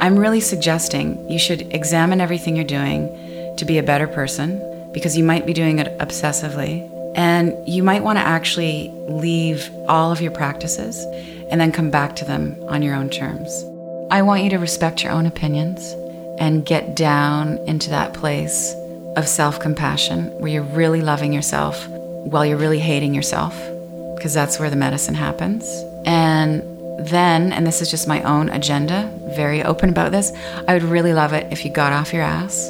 I'm really suggesting you should examine everything you're doing to be a better person because you might be doing it obsessively. And you might want to actually leave all of your practices and then come back to them on your own terms. I want you to respect your own opinions and get down into that place of self compassion where you're really loving yourself while you're really hating yourself, because that's where the medicine happens. And then, and this is just my own agenda, very open about this, I would really love it if you got off your ass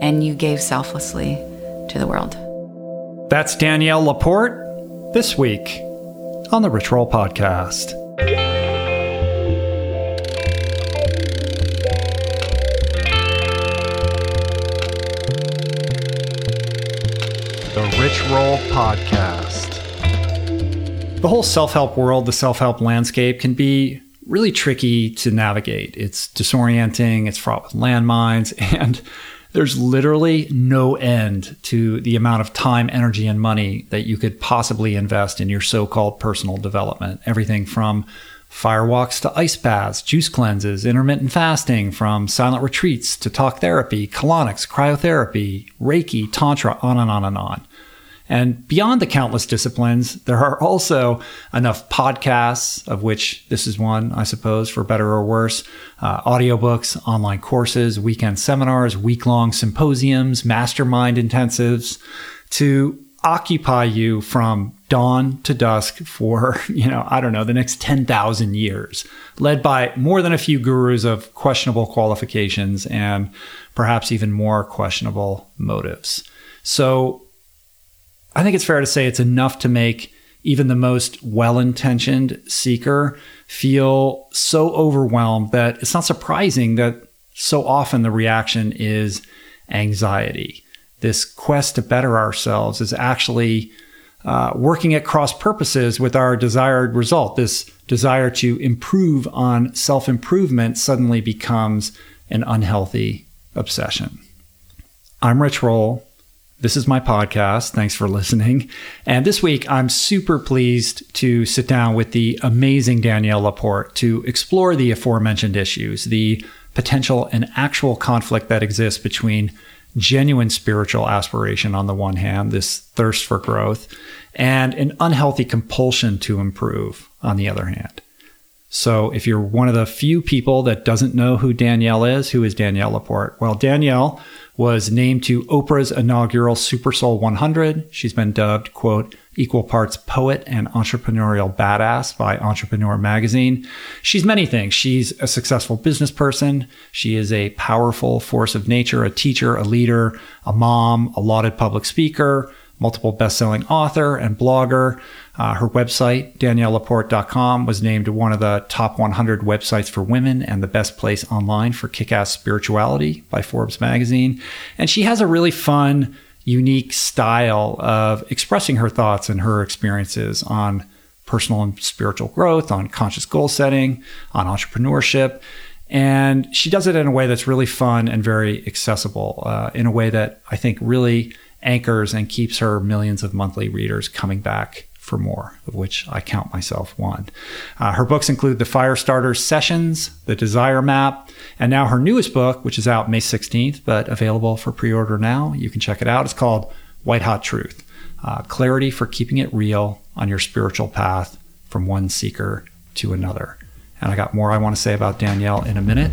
and you gave selflessly to the world. That's Danielle LaPorte this week on the Rich Roll Podcast. The Rich Roll Podcast. The whole self help world, the self help landscape can be really tricky to navigate. It's disorienting, it's fraught with landmines, and there's literally no end to the amount of time, energy, and money that you could possibly invest in your so called personal development. Everything from firewalks to ice baths, juice cleanses, intermittent fasting, from silent retreats to talk therapy, colonics, cryotherapy, Reiki, Tantra, on and on and on. And beyond the countless disciplines, there are also enough podcasts, of which this is one, I suppose, for better or worse, uh, audiobooks, online courses, weekend seminars, week long symposiums, mastermind intensives to occupy you from dawn to dusk for, you know, I don't know, the next 10,000 years, led by more than a few gurus of questionable qualifications and perhaps even more questionable motives. So I think it's fair to say it's enough to make even the most well intentioned seeker feel so overwhelmed that it's not surprising that so often the reaction is anxiety. This quest to better ourselves is actually uh, working at cross purposes with our desired result. This desire to improve on self improvement suddenly becomes an unhealthy obsession. I'm Rich Roll. This is my podcast. Thanks for listening. And this week, I'm super pleased to sit down with the amazing Danielle LaPorte to explore the aforementioned issues, the potential and actual conflict that exists between genuine spiritual aspiration on the one hand, this thirst for growth, and an unhealthy compulsion to improve on the other hand. So, if you're one of the few people that doesn't know who Danielle is, who is Danielle LaPorte? Well, Danielle was named to Oprah's inaugural SuperSoul 100. She's been dubbed, quote, equal parts poet and entrepreneurial badass by Entrepreneur magazine. She's many things. She's a successful business person. She is a powerful force of nature, a teacher, a leader, a mom, a lauded public speaker, multiple best-selling author and blogger. Uh, her website, daniellelaporte.com, was named one of the top 100 websites for women and the best place online for kick-ass spirituality by Forbes magazine. And she has a really fun, unique style of expressing her thoughts and her experiences on personal and spiritual growth, on conscious goal setting, on entrepreneurship. And she does it in a way that's really fun and very accessible, uh, in a way that I think really anchors and keeps her millions of monthly readers coming back for more, of which I count myself one. Uh, her books include The Fire Starter Sessions, The Desire Map, and now her newest book, which is out May 16th, but available for pre order now. You can check it out. It's called White Hot Truth uh, Clarity for Keeping It Real on Your Spiritual Path from One Seeker to Another. And I got more I want to say about Danielle in a minute.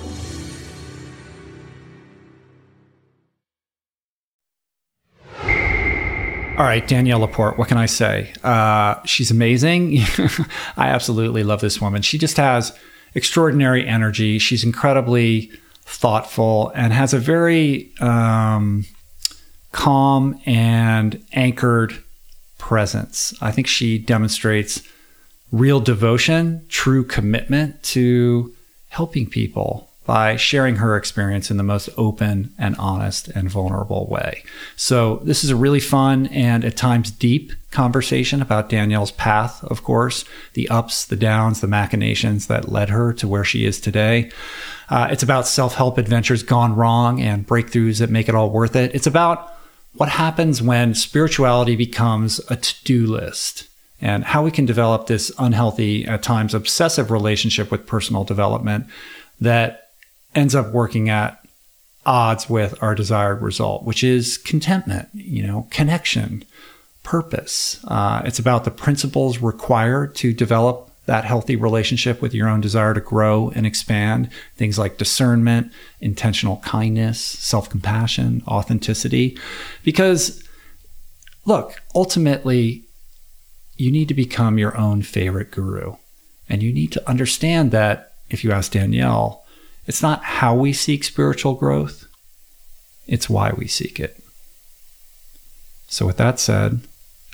All right, Danielle LaPorte, what can I say? Uh, she's amazing. I absolutely love this woman. She just has extraordinary energy. She's incredibly thoughtful and has a very um, calm and anchored presence. I think she demonstrates real devotion, true commitment to helping people by sharing her experience in the most open and honest and vulnerable way. So, this is a really fun and at times deep conversation about Danielle's path, of course, the ups, the downs, the machinations that led her to where she is today. Uh, it's about self help adventures gone wrong and breakthroughs that make it all worth it. It's about what happens when spirituality becomes a to do list and how we can develop this unhealthy, at times obsessive relationship with personal development that ends up working at odds with our desired result, which is contentment, you know, connection, purpose. Uh, it's about the principles required to develop that healthy relationship with your own desire to grow and expand. Things like discernment, intentional kindness, self compassion, authenticity. Because, look, ultimately, you need to become your own favorite guru. And you need to understand that, if you ask Danielle, it's not how we seek spiritual growth, it's why we seek it. So, with that said,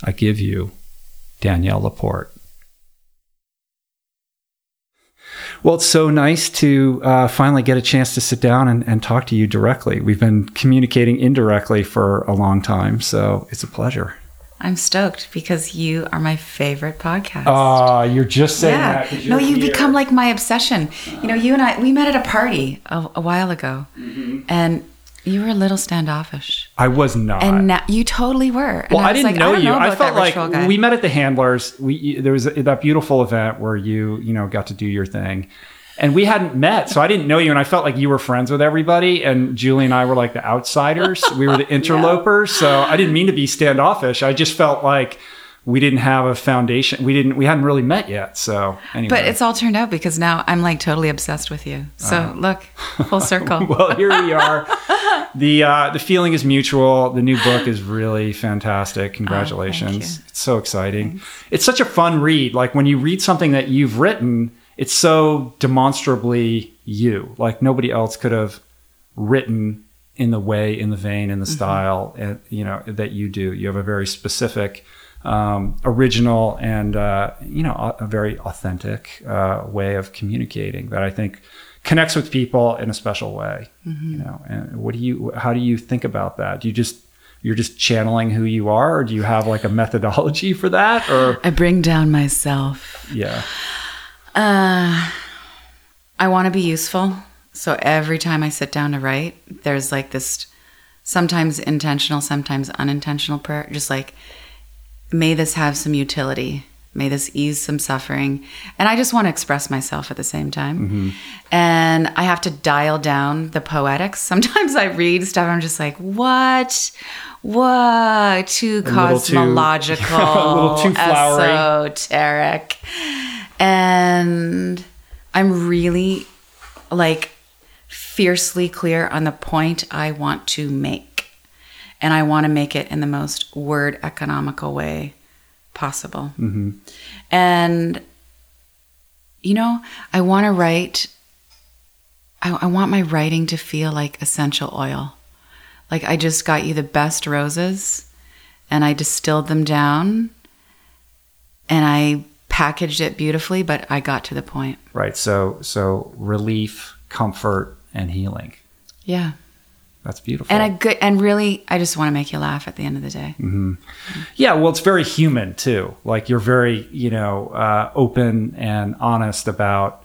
I give you Danielle LaPorte. Well, it's so nice to uh, finally get a chance to sit down and, and talk to you directly. We've been communicating indirectly for a long time, so it's a pleasure. I'm stoked because you are my favorite podcast. Ah, you're just saying that. 'cause No, you've here. become like my obsession. You know, you and I, we met at a party a, a while ago, Mm-hmm. and you were a little standoffish. I was not. And now you totally were. And well, I, was didn't like, know don't you. I about felt that like guy. we met at the Handlers. We there was a, that beautiful event where you you know got to do your thing, and we hadn't met, so I didn't know you, and I felt like you were friends with everybody, and Julie and I were like the outsiders. we were the interlopers, so I didn't mean to be standoffish. I just felt like we didn't have a foundation. We didn't. We hadn't really met yet. So anyway, But it's all turned out because now I'm like totally obsessed with you. So look, full circle. well, here we are. the uh, the feeling is mutual. The new book is really fantastic. Congratulations! you. It's so exciting. It's such a fun read. Like when you read something that you've written, it's so demonstrably you. Like nobody else could have written in the way, in the vein, in the style, and you know that you do. You have a very specific. Um, original and uh, you know a, a very authentic uh, way of communicating that I think connects with people in a special way. You know, and what do you? How do you think about that? Do you just you're just channeling who you are, or do you have like a methodology for that? Or I bring down myself. yeah, Uh, I want to be useful. So every time I sit down to write, there's like this sometimes intentional, sometimes unintentional prayer. Just like, may this have some utility. May this ease some suffering. And I just want to express myself at the same time. And I have to dial down the poetics. Sometimes I read stuff, and I'm just like, what? What? Too too- cosmological, a little too flowery. esoteric. And I'm really like fiercely clear on the point I want to make. And I want to make it in the most word economical way possible. Mm-hmm. And, you know, I want to write, I, I want my writing to feel like essential oil. Like I just got you the best roses and I distilled them down and I packaged it beautifully, but I got to the point. right. So so relief, comfort, and healing. Yeah. That's beautiful. And a good and really I just want to make you laugh at the end of the day. Yeah, well, it's very human too. Like you're very, you know, uh, open and honest about,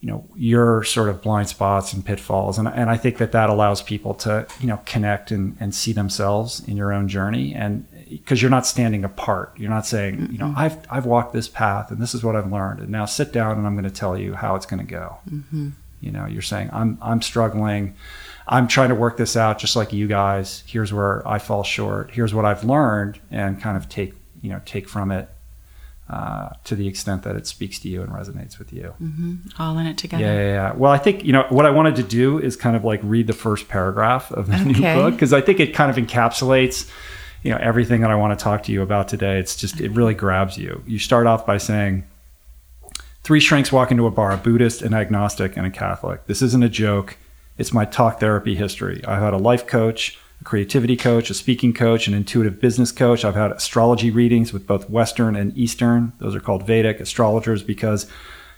you know, your sort of blind spots and pitfalls, and and I think that that allows people to, you know, connect and and see themselves in your own journey, and because you're not standing apart, you're not saying, you know, I've I've walked this path and this is what I've learned, and now sit down and I'm going to tell you how it's going to go. You know, you're saying I'm I'm struggling. I'm trying to work this out just like you guys. Here's where I fall short. Here's what I've learned, and kind of take you know take from it uh, to the extent that it speaks to you and resonates with you. All in it together. Yeah, yeah, yeah. Well, I think you know what I wanted to do is kind of like read the first paragraph of the new book because I think it kind of encapsulates you know everything that I want to talk to you about today. It's just it really grabs you. You start off by saying. Three shrinks walk into a bar, a Buddhist, an agnostic, and a Catholic. This isn't a joke. It's my talk therapy history. I've had a life coach, a creativity coach, a speaking coach, an intuitive business coach. I've had astrology readings with both Western and Eastern. Those are called Vedic astrologers because,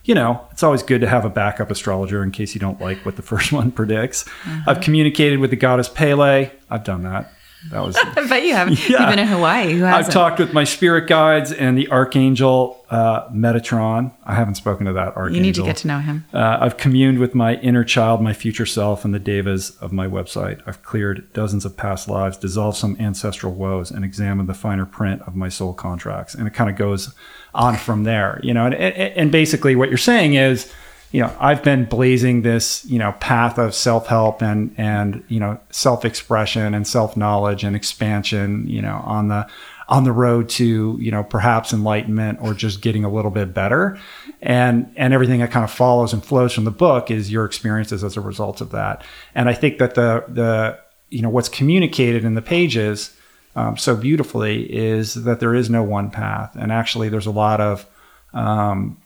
you know, it's always good to have a backup astrologer in case you don't like what the first one predicts. I've mm-hmm. communicated with the goddess Pele. I've done that. That was I bet you have. Yeah. You've been in Hawaii. Who I've talked with my spirit guides and the archangel uh, Metatron. I haven't spoken to that archangel. you need to get to know him. Uh, I've communed with my inner child, my future self, and the devas of my website. I've cleared dozens of past lives, dissolved some ancestral woes, and examined the finer print of my soul contracts. And it kind of goes on from there, you know. And, and, and basically, what you're saying is, you know, I've been blazing this, you know, path of self-help and and you know, self-expression and self-knowledge and expansion, you know, on the on the road to you know perhaps enlightenment or just getting a little bit better. And and everything that kind of follows and flows from the book is your experiences as a result of that. And i think that the the you know what's communicated in the pages um, so beautifully is that there is no one path. And actually there's a lot of um,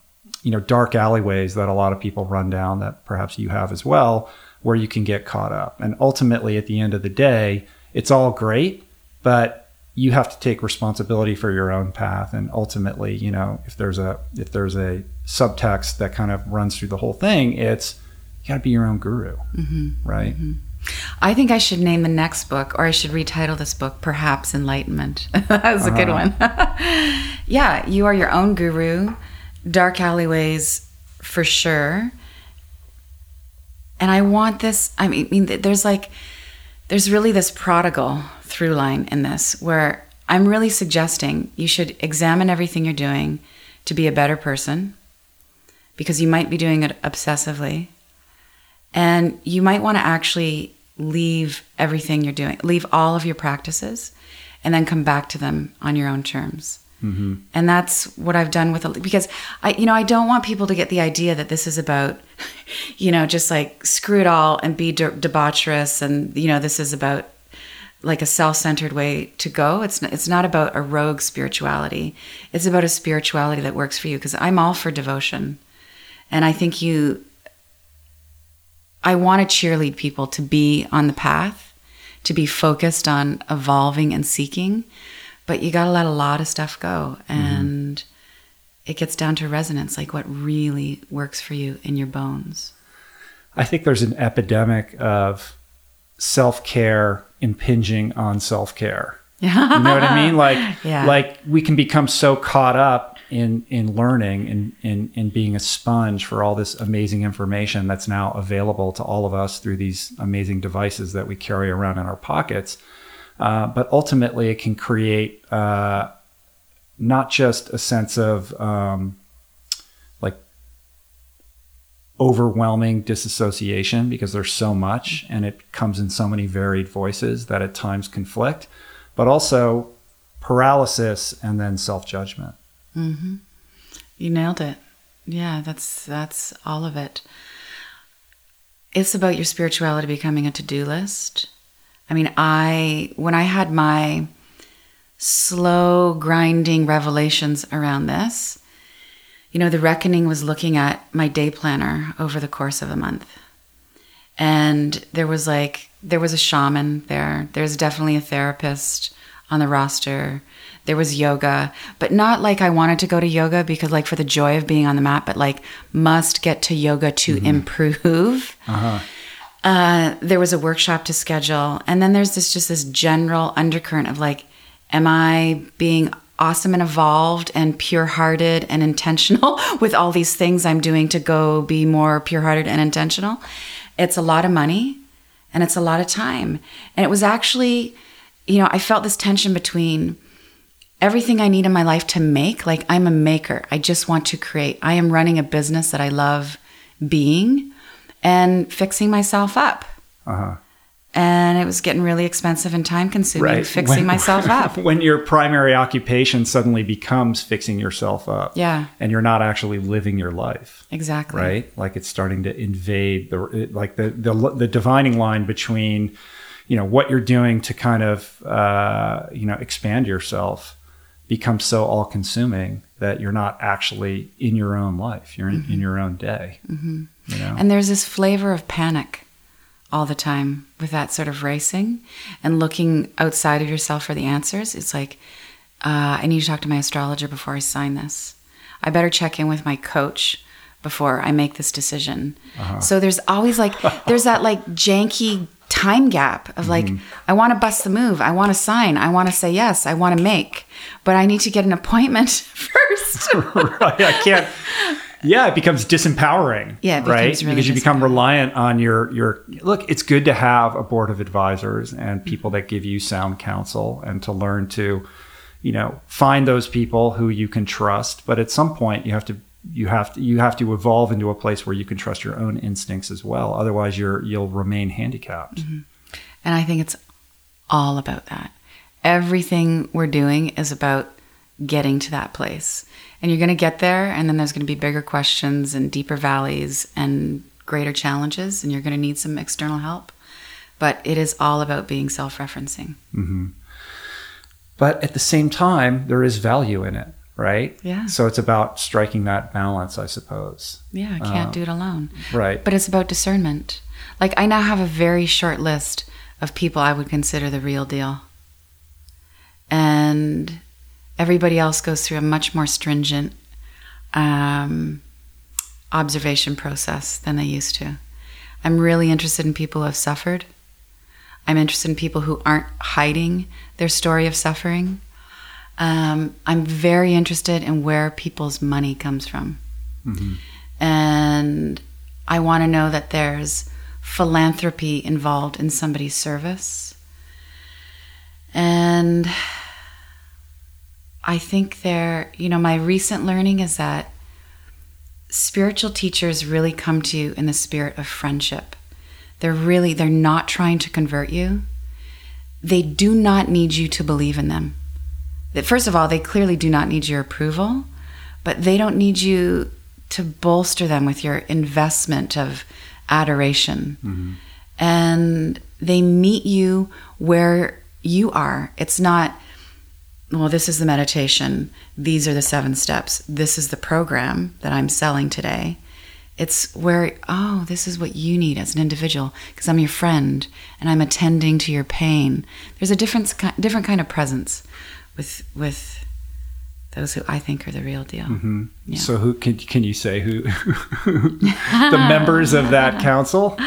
you know dark alleyways that a lot of people run down that perhaps you have as well where you can get caught up and ultimately at the end of the day it's all great but you have to take responsibility for your own path and ultimately you know if there's a if there's a subtext that kind of runs through the whole thing it's you got to be your own guru mm-hmm. right mm-hmm. I think I should name the next book, or I should retitle this book, Perhaps Enlightenment. that was a uh-huh. good one. yeah, you are your own guru. Dark alleyways, for sure. And I want this. I mean, I mean there's like, there's really this prodigal through line in this where I'm really suggesting you should examine everything you're doing to be a better person because you might be doing it obsessively. And you might want to actually leave everything you're doing, leave all of your practices, and then come back to them on your own terms. Mm-hmm. And that's what I've done with it because I, you know, I don't want people to get the idea that this is about, you know, just like screw it all and be de- debaucherous, and you know, this is about like a self-centered way to go. It's it's not about a rogue spirituality. It's about a spirituality that works for you. Because I'm all for devotion, and I think you. I want to cheerlead people to be on the path, to be focused on evolving and seeking but you got to let a lot of stuff go mm-hmm. and mm-hmm. it gets down to resonance like what really works for you in your bones i think there's an epidemic of self-care impinging on self-care you know what i mean like yeah. like we can become so caught up in in learning and in, in being a sponge for all this amazing information that's now available to all of us through these amazing devices that we carry around in our pockets uh, but ultimately, it can create uh, not just a sense of um, like overwhelming disassociation because there's so much and it comes in so many varied voices that at times conflict, but also paralysis and then self judgment. Mm-hmm. You nailed it. Yeah, that's that's all of it. It's about your spirituality becoming a to do list I mean, I, when I had my slow grinding revelations around this, you know, the reckoning was looking at my day planner over the course of a month. And there was like, there was a shaman there. There's definitely a therapist on the roster. There was yoga, but not like I wanted to go to yoga because, like, for the joy of being on the mat, but like, must get to yoga to mm-hmm. improve. Uh-huh. Uh, there was a workshop to schedule, and then there's this just this general undercurrent of like, am I being awesome and evolved and pure-hearted and intentional with all these things I'm doing to go be more pure-hearted and intentional? It's a lot of money, and it's a lot of time, and it was actually, you know, I felt this tension between everything I need in my life to make. Like I'm a maker. I just want to create. I am running a business that I love being and fixing myself up. Uh-huh. And it was getting really expensive and time consuming right. fixing when, myself up. When your primary occupation suddenly becomes fixing yourself up. Yeah. And you're not actually living your life. Exactly. Right? Like it's starting to invade the like the the, the divining line between you know what you're doing to kind of uh, you know expand yourself becomes so all consuming that you're not actually in your own life. You're in, mm-hmm. in your own day. Mm-hmm. You know? And there's this flavor of panic all the time with that sort of racing and looking outside of yourself for the answers. It's like, uh, I need to talk to my astrologer before I sign this. I better check in with my coach before I make this decision. Uh-huh. So there's always like, there's that like janky time gap of like, mm-hmm. I want to bust the move. I want to sign. I want to say yes. I want to make, but I need to get an appointment first. right. I can't, yeah, it becomes disempowering. Yeah, right, really because you become reliant on your your. Look, it's good to have a board of advisors and people that give you sound counsel, and to learn to, you know, find those people who you can trust. But at some point, you have to you have to you have to evolve into a place where you can trust your own instincts as well. Otherwise, you're you'll remain handicapped. Mm-hmm. And I think it's all about that. Everything we're doing is about getting to that place. And you're going to get there, and then there's going to be bigger questions and deeper valleys and greater challenges, and you're going to need some external help. But it is all about being self referencing. Mm-hmm. But at the same time, there is value in it, right? Yeah. So it's about striking that balance, I suppose. Yeah, I can't uh, do it alone. Right. But it's about discernment. Like, I now have a very short list of people I would consider the real deal and everybody else goes through a much more stringent um, observation process than they used to. I'm really interested in people who have suffered. I'm interested in people who aren't hiding their story of suffering. Um, I'm very interested in where people's money comes from. Mm-hmm. And I want to know that there's philanthropy involved in somebody's service. And I think there, you know, my recent learning is that spiritual teachers really come to you in the spirit of friendship. They're really, they're not trying to convert you. They do not need you to believe in them. First of all, they clearly do not need your approval, but they don't need you to bolster them with your investment of adoration. Mm-hmm. And they meet you where you are. It's not, well, this is the meditation. These are the seven steps. This is the program that I'm selling today. It's where, oh, this is what you need as an individual because I'm your friend and I'm attending to your pain. There's a different, different kind of presence with, with those who I think are the real deal. Mm-hmm. Yeah. So, who can can you say who the members of that council?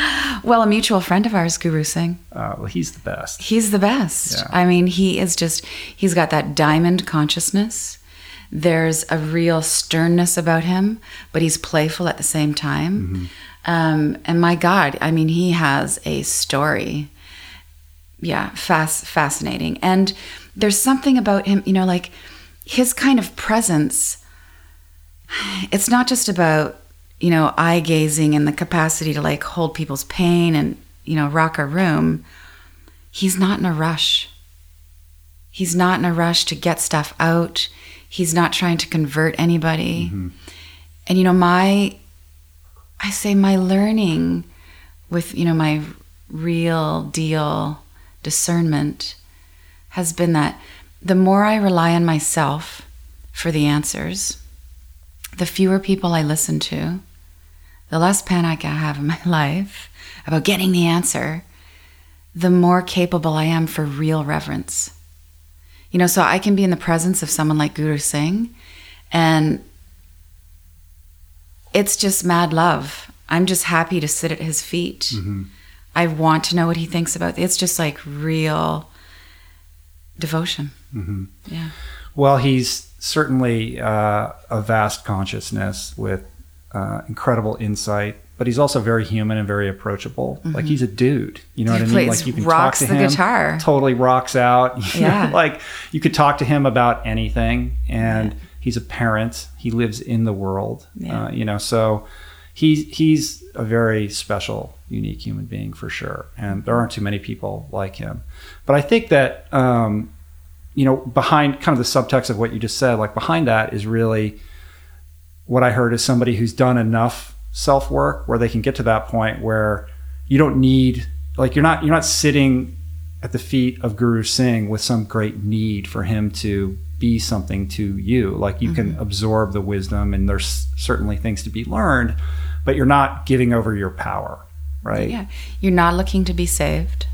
Well, a mutual friend of ours, Guru Singh. Uh, well, he's the best. He's the best. Yeah. I mean, he is just he's got that diamond consciousness. There's a real sternness about him, but he's playful at the same time. Mm-hmm. Um, and my God, I mean, he has a story. Yeah, fast, fascinating. And there's something about him, you know, like his kind of presence, it's not just about, you know, eye gazing and the capacity to like hold people's pain and, you know, rock a room. He's not in a rush. He's not in a rush to get stuff out. He's not trying to convert anybody. Mm-hmm. And, you know, my, I say my learning with, you know, my real deal discernment has been that the more I rely on myself for the answers, the fewer people I listen to, the less panic I have in my life about getting the answer, the more capable I am for real reverence. You know, so I can be in the presence of someone like Guru Singh and it's just mad love. I'm just happy to sit at his feet. Mm-hmm. I want to know what he thinks about it. It's just like real devotion. Mm-hmm. Yeah. Well, he's certainly uh, a vast consciousness with uh, incredible insight, but he's also very human and very approachable. Mm-hmm. Like he's a dude, you know he what I mean? Like you can talk to him, guitar. totally rocks out. Yeah. like you could talk to him about anything, and yeah. he's a parent. He lives in the world, yeah. uh, you know. So he's he's a very special, unique human being for sure, and there aren't too many people like him. But I think that um, you know, behind kind of the subtext of what you just said, like behind that is really what I heard is somebody who's done enough self work where they can get to that point where you don't need like you're not you're not sitting at the feet of Guru Singh with some great need for him to be something to you. Like you mm-hmm. can absorb the wisdom and there's certainly things to be learned, but you're not giving over your power, right? Yeah. You're not looking to be saved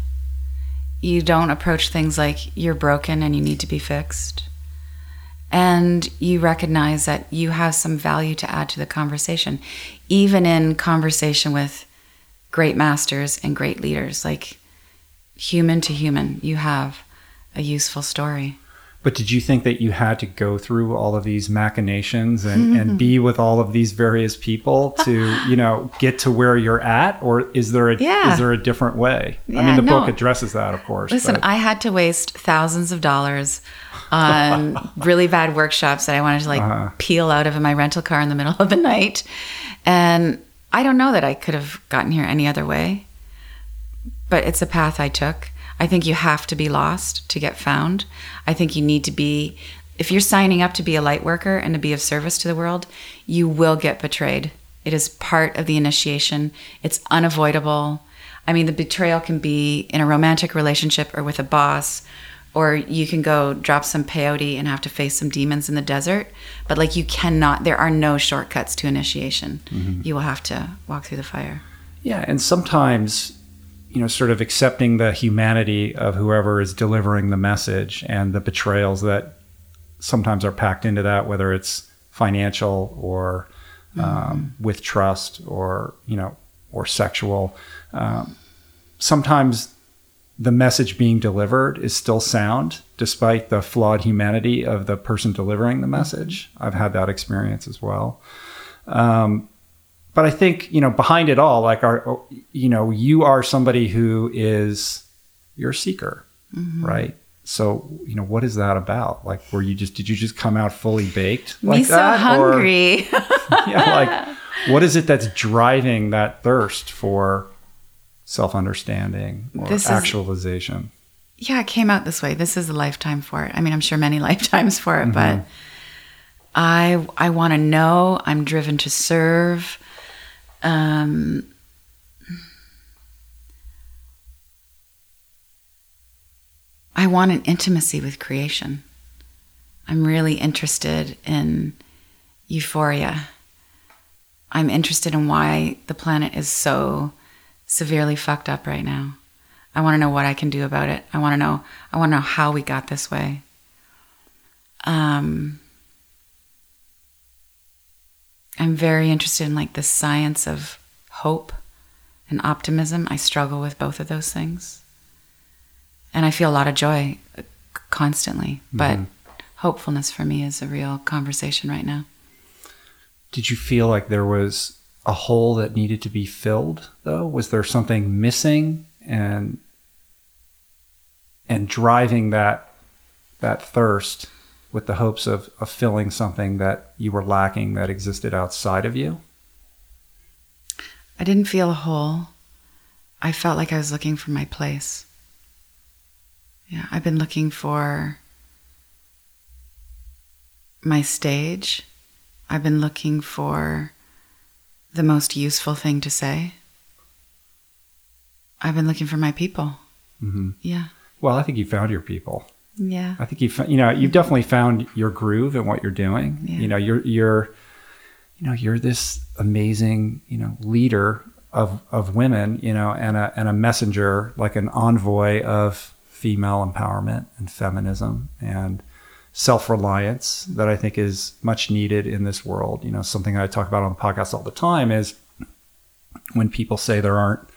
you don't approach things like you're broken and you need to be fixed. And you recognize that you have some value to add to the conversation, even in conversation with great masters and great leaders. Like human to human, you have a useful story. But did you think that you had to go through all of these machinations and, and be with all of these various people to, you know, get to where you're at? Or is there a yeah. is there a different way? Yeah, I mean the no. book addresses that of course. Listen, but. I had to waste thousands of dollars on really bad workshops that I wanted to like uh-huh. peel out of in my rental car in the middle of the night. And I don't know that I could have gotten here any other way. But it's a path I took. I think you have to be lost to get found. I think you need to be, if you're signing up to be a light worker and to be of service to the world, you will get betrayed. It is part of the initiation, it's unavoidable. I mean, the betrayal can be in a romantic relationship or with a boss, or you can go drop some peyote and have to face some demons in the desert. But like, you cannot, there are no shortcuts to initiation. Mm-hmm. You will have to walk through the fire. Yeah, and sometimes you know, sort of accepting the humanity of whoever is delivering the message and the betrayals that sometimes are packed into that, whether it's financial or um, mm-hmm. with trust or you know or sexual. Um, sometimes the message being delivered is still sound despite the flawed humanity of the person delivering the message. I've had that experience as well. Um, but I think, you know, behind it all, like our, you know, you are somebody who is, you're a seeker, mm-hmm. right? So, you know, what is that about? Like, were you just, did you just come out fully baked? Like Me so that? hungry. Or, yeah, like, what is it that's driving that thirst for self understanding or this actualization. Is, yeah, it came out this way. This is a lifetime for it. I mean, I'm sure many lifetimes for it, mm-hmm. but I I want to know. I'm driven to serve. Um, I want an intimacy with creation. I'm really interested in euphoria. I'm interested in why the planet is so severely fucked up right now. I want to know what I can do about it. I want to know. I want to know how we got this way. Um, I'm very interested in like the science of hope and optimism. I struggle with both of those things, and I feel a lot of joy constantly. But mm-hmm. hopefulness for me is a real conversation right now. Did you feel like there was a hole that needed to be filled though? Was there something missing and and driving that that thirst with the hopes of, of filling something that you were lacking that existed outside of you? I didn't feel a hole. I felt like I was looking for my place. Yeah, I've been looking for my stage. I've been looking for the most useful thing to say? I've been looking for my people. Mm-hmm. Yeah. Well, I think you found your people. Yeah. I think you you know you've definitely found your groove and what you're doing. Yeah. You know you're you're you know you're this amazing you know leader of of women you know and a and a messenger like an envoy of female empowerment and feminism and self reliance that I think is much needed in this world. You know, something I talk about on the podcast all the time is when people say there aren't,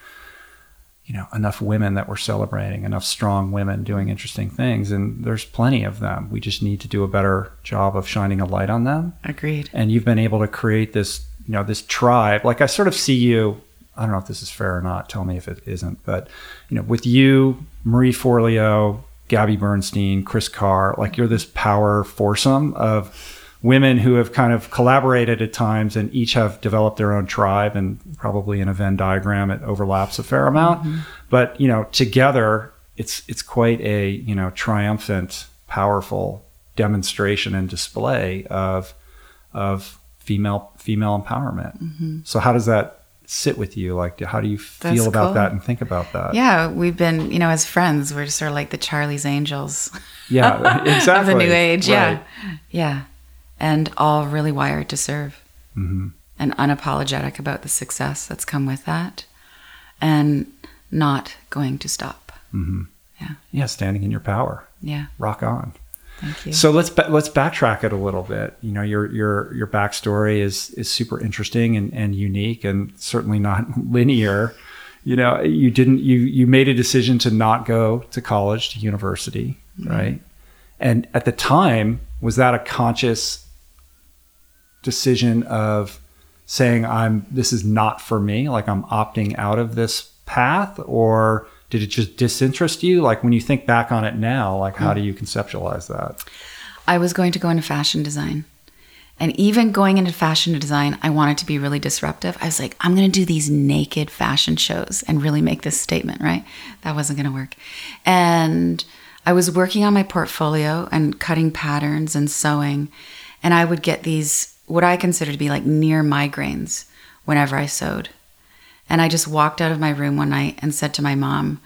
you know, enough women that we're celebrating, enough strong women doing interesting things, and there's plenty of them. We just need to do a better job of shining a light on them. Agreed. And you've been able to create this, you know, this tribe. Like I sort of see you. I don't know if this is fair or not. Tell me if it isn't. But you know, with you, Marie Forleo, Gabby Bernstein, Kris Carr, like you're this power foursome of women who have kind of collaborated at times and each have developed their own tribe and probably in a Venn diagram it overlaps a fair amount. Mm-hmm. But, you know, together it's it's quite a, you know, triumphant, powerful demonstration and display of of female female empowerment. Mm-hmm. So how does that sit with you? Like, how do you feel That's about cool. that and think about that? Yeah, we've been, you know, as friends, we're sort of like the Charlie's Angels. Yeah, exactly. of the new age. Right. Yeah, yeah, and all really wired to serve, mm-hmm. and unapologetic about the success that's come with that, and not going to stop. Mm-hmm. Yeah, yeah, standing in your power. Yeah, rock on. Thank you. So let's let's backtrack it a little bit. You know, your your your backstory is is super interesting and, and unique, and certainly not linear. You know, you didn't you you made a decision to not go to college to university, mm-hmm. right? And at the time, was that a conscious decision of saying I'm this is not for me, like I'm opting out of this path, or did it just disinterest you? Like when you think back on it now, like how do you conceptualize that? I was going to go into fashion design. And even going into fashion design, I wanted to be really disruptive. I was like, I'm going to do these naked fashion shows and really make this statement, right? That wasn't going to work. And I was working on my portfolio and cutting patterns and sewing. And I would get these, what I consider to be like near migraines whenever I sewed. And I just walked out of my room one night and said to my mom,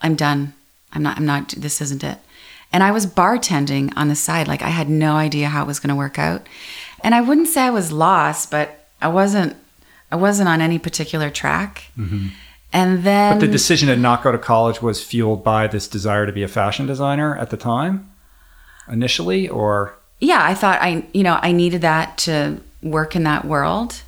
I'm done. I'm not, I'm not, this isn't it. And I was bartending on the side. Like I had no idea how it was going to work out. And I wouldn't say I was lost, but I wasn't, I wasn't on any particular track. Mm-hmm. And then But the decision to not go to college was fueled by this desire to be a fashion designer at the time, initially, or yeah, I thought I, you know, I needed that to work in that world.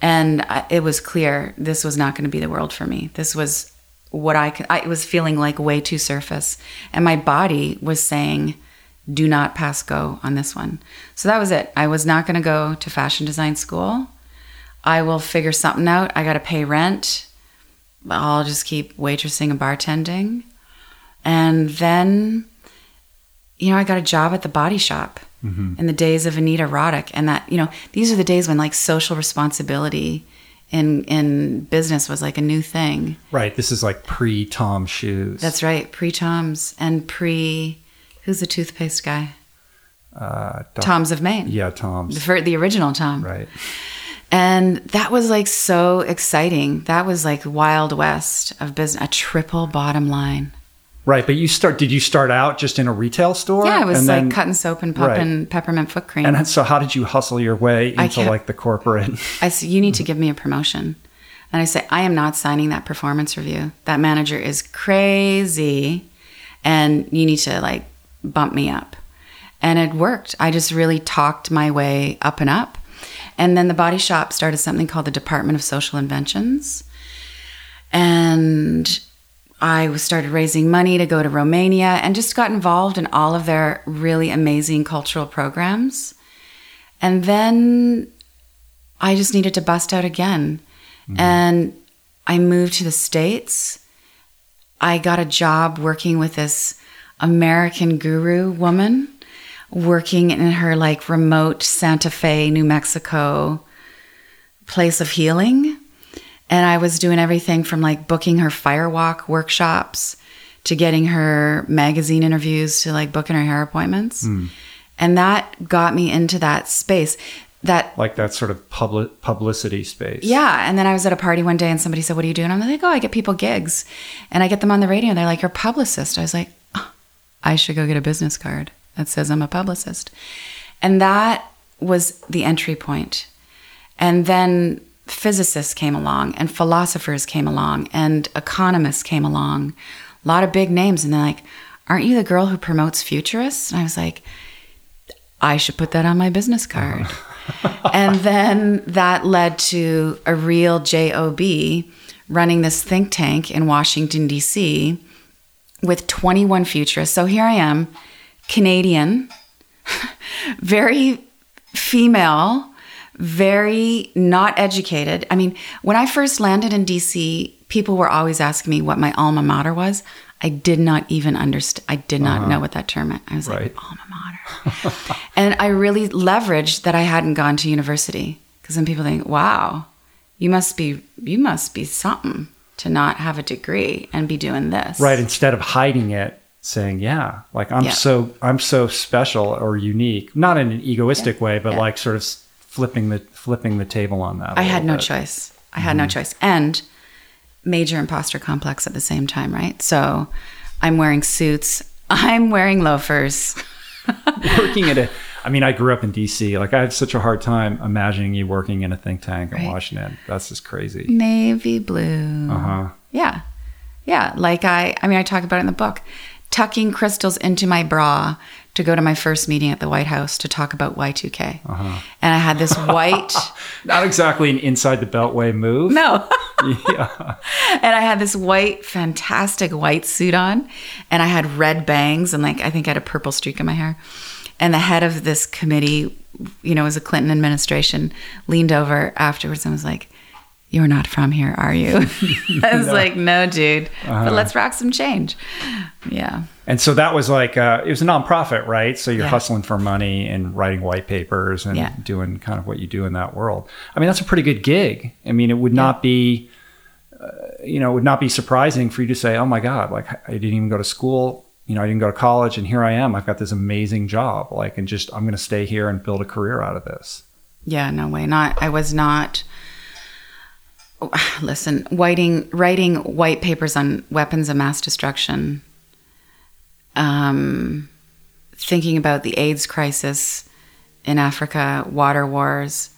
And I, it was clear this was not going to be the world for me. This was what I, I was feeling like way too surface. And my body was saying, do not pass go on this one. So that was it. I was not going to go to fashion design school. I will figure something out. I got to pay rent. I'll just keep waitressing and bartending. And then, you know, I got a job at the body shop in the days of Anita Roddick. And that, you know, these are the days when like social responsibility in in business was like a new thing. right. This is like pre Tom shoes. That's right. Pre Tom's and pre who's the toothpaste guy? uh, Doc- Tom's of Maine. Yeah, Tom's. The, fir- the original Tom. Right. And that was like so exciting. That was like Wild West of business, a triple bottom line. Right, but you start. Did you start out just in a retail store? Yeah, it was like then- cutting soap and pumping peppermint foot cream. And so, how did you hustle your way into like the corporate? I said, You need to give me a promotion. And I say, I am not signing that performance review. That manager is crazy. And you need to like bump me up. And it worked. I just really talked my way up and up. And then the body shop started something called the Department of Social Inventions. And I started raising money to go to Romania and just got involved in all of their really amazing cultural programs. And then I just needed to bust out again. Mm-hmm. And I moved to the States. I got a job working with this American guru woman, working in her like remote Santa Fe, New Mexico place of healing. And I was doing everything from like booking her firewalk workshops to getting her magazine interviews to like booking her hair appointments. Hmm. And that got me into that space. That like that sort of public publicity space. yeah. And then I was at a party one day and somebody said, What are you doing? I'm like, Oh, I get people gigs. And I get them on the radio and they're like, You're a publicist. I was like, oh, I should go get a business card that says I'm a publicist. And that was the entry point. And then physicists came along and philosophers came along and economists came along, a lot of big names. And they're like, Aren't you the girl who promotes futurists? And I was like, I should put that on my business card. and then that led to a real job running this think tank in Washington D.C. with 21 futurists. So here I am, Canadian, very female, very not educated. I mean, when I first landed in DC, people were always asking me what my alma mater was. I did not even understand. I did not uh-huh. know what that term meant. I was Right. like, alma mater. and I really leveraged that I hadn't gone to university because then people think, wow, you must be, you must be something to not have a degree and be doing this. Right. Instead of hiding it, saying, "Yeah, like I'm Yeah. so I'm so special or unique," not in an egoistic way, but Yeah. like sort of flipping the flipping the table on that. I had no bit. choice. I had no choice. And major imposter complex at the same time, right? So I'm wearing suits, I'm wearing loafers. working at a I mean, I grew up in DC. Like I had such a hard time imagining you working in a think tank in Right. Washington. That's just crazy. Navy blue. Uh-huh. Yeah. Yeah. Like I, I mean, I talk about it in the book. Tucking crystals into my bra to go to my first meeting at the White House to talk about Y2K. Uh-huh. And I had this white, Not exactly an inside the beltway move. no. Yeah. and I had this white, fantastic white suit on, and I had red bangs, and like I think I had a purple streak in my hair. And the head of this committee, you know, was a Clinton administration, leaned over afterwards and was like, "You're not from here, are you?" I was like, "No, dude, but let's rock some change." Yeah, And so that was like uh, it was a nonprofit, right? So you're Yeah. hustling for money and writing white papers and Yeah. doing kind of what you do in that world. I mean, that's a pretty good gig. I mean, it would not be, uh, you know, it would not be surprising for you to say, "Oh my God, like I didn't even go to school." You know, I didn't go to college, and here I am. I've got this amazing job. Like, and just I'm going to stay here and build a career out of this. yeah, no way. Not. I was not. Listen, writing writing white papers on weapons of mass destruction. Um, thinking about the AIDS crisis in Africa, water wars.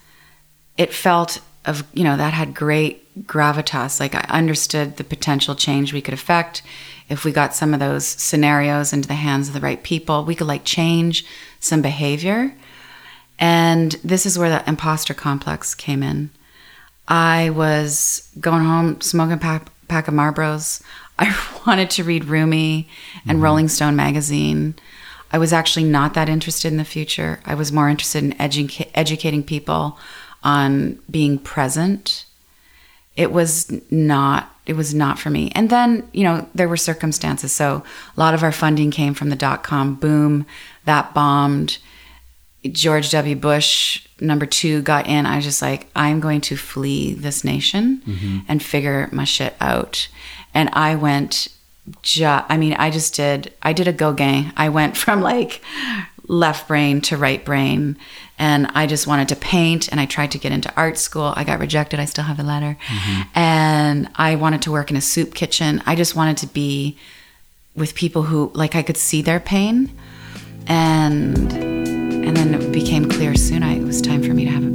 It felt of you know that had great gravitas. Like I understood the potential change we could affect if we got some of those scenarios into the hands of the right people. We could like change some behavior. And this is where the imposter complex came in. I was going home smoking a pack, pack of Marlboros. I wanted to read Rumi and mm-hmm. Rolling Stone magazine. I was actually not that interested in the future. I was more interested in edu- educating people on being present. It was not it was not for me. And then, you know, there were circumstances. So a lot of our funding came from the dot com boom that bombed. George W. Bush, number two, got in. I was just like, I'm going to flee this nation mm-hmm. and figure my shit out. And I went, ju- I mean, I just did, I did a Gauguin. I went from like left brain to right brain. And I just wanted to paint and I tried to get into art school. I got rejected. I still have the letter. Mm-hmm. And I wanted to work in a soup kitchen. I just wanted to be with people who like I could see their pain. And and then it became clear soon I, it was time for me to have a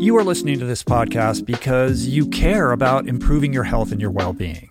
You are listening to this podcast because you care about improving your health and your well being.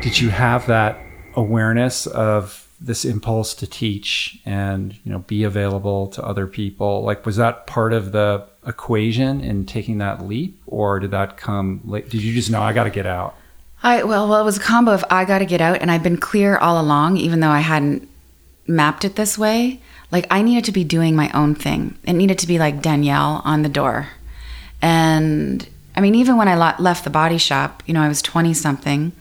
Did you have that awareness of this impulse to teach and you know be available to other people? Like was that part of the equation in taking that leap or did that come late did you just know i got to get out i well well it was a combo of i got to get out and i've been clear all along even though i hadn't mapped it this way. Like i needed to be doing my own thing. It needed to be like danielle on the door. And i mean even when i left the body shop you know i was 20 something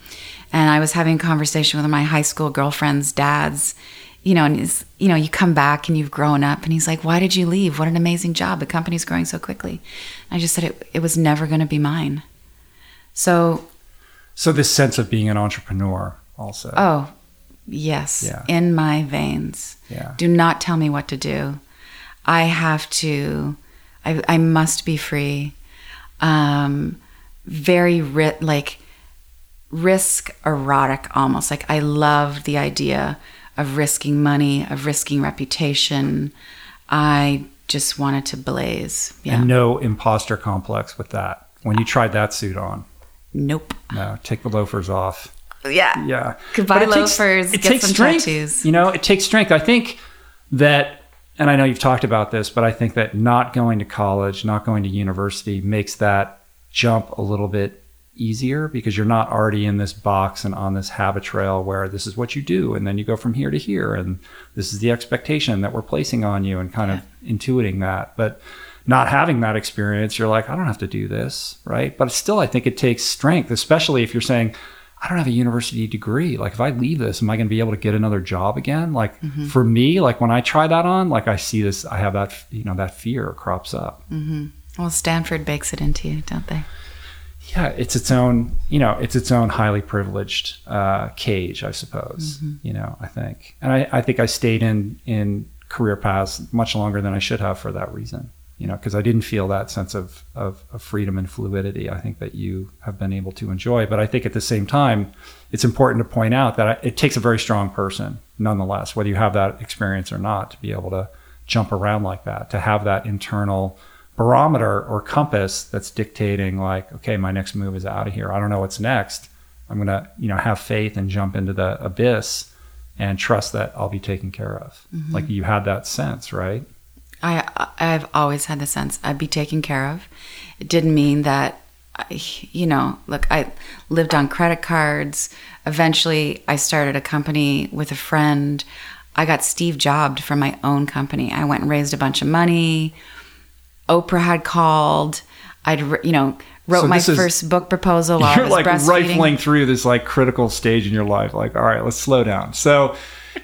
and I was having a conversation with my high school girlfriend's dad's, you know, and he's, you know, you come back and you've grown up, and he's like, "Why did you leave? What an amazing job! The company's growing so quickly." I just said it, it was never going to be mine. So, so this sense of being an entrepreneur, also. Oh, yes, yeah. in my veins. Yeah. Do not tell me what to do. I have to. I, I must be free. Um, very rit like risk erotic almost. Like I loved the idea of risking money, of risking reputation. I just wanted to blaze. Yeah. And no imposter complex with that. When you tried that suit on. Nope. No, take the loafers off. Yeah. Yeah. Goodbye loafers. Takes, it takes strength. Tattoos. You know, it takes strength. I think that, and I know you've talked about this, but I think that not going to college, not going to university makes that jump a little bit easier because you're not already in this box and on this habit trail where this is what you do and then you go from here to here and this is the expectation that we're placing on you and kind yeah. of intuiting that but not having that experience you're like i don't have to do this right but still i think it takes strength especially if you're saying i don't have a university degree like if i leave this am i going to be able to get another job again like mm-hmm. for me like when i try that on like i see this i have that you know that fear crops up mm-hmm. well stanford bakes it into you don't they yeah, it's its own, you know, it's its own highly privileged uh, cage, I suppose. Mm-hmm. You know, I think, and I, I think I stayed in in career paths much longer than I should have for that reason. You know, because I didn't feel that sense of, of, of freedom and fluidity. I think that you have been able to enjoy, but I think at the same time, it's important to point out that it takes a very strong person, nonetheless, whether you have that experience or not, to be able to jump around like that, to have that internal barometer or compass that's dictating like okay my next move is out of here. I don't know what's next. I'm going to you know have faith and jump into the abyss and trust that i'll be taken care of. Mm-hmm. like you had that sense right? I i've always had the sense i'd be taken care of. It didn't mean that you know look i lived on credit cards. Eventually i started a company with a friend. I got steve jobbed from my own company. I went and raised a bunch of money Oprah had called. I'd you know wrote so my first book proposal while you're like rifling through this like critical stage in your life. Like, all right, let's slow down. So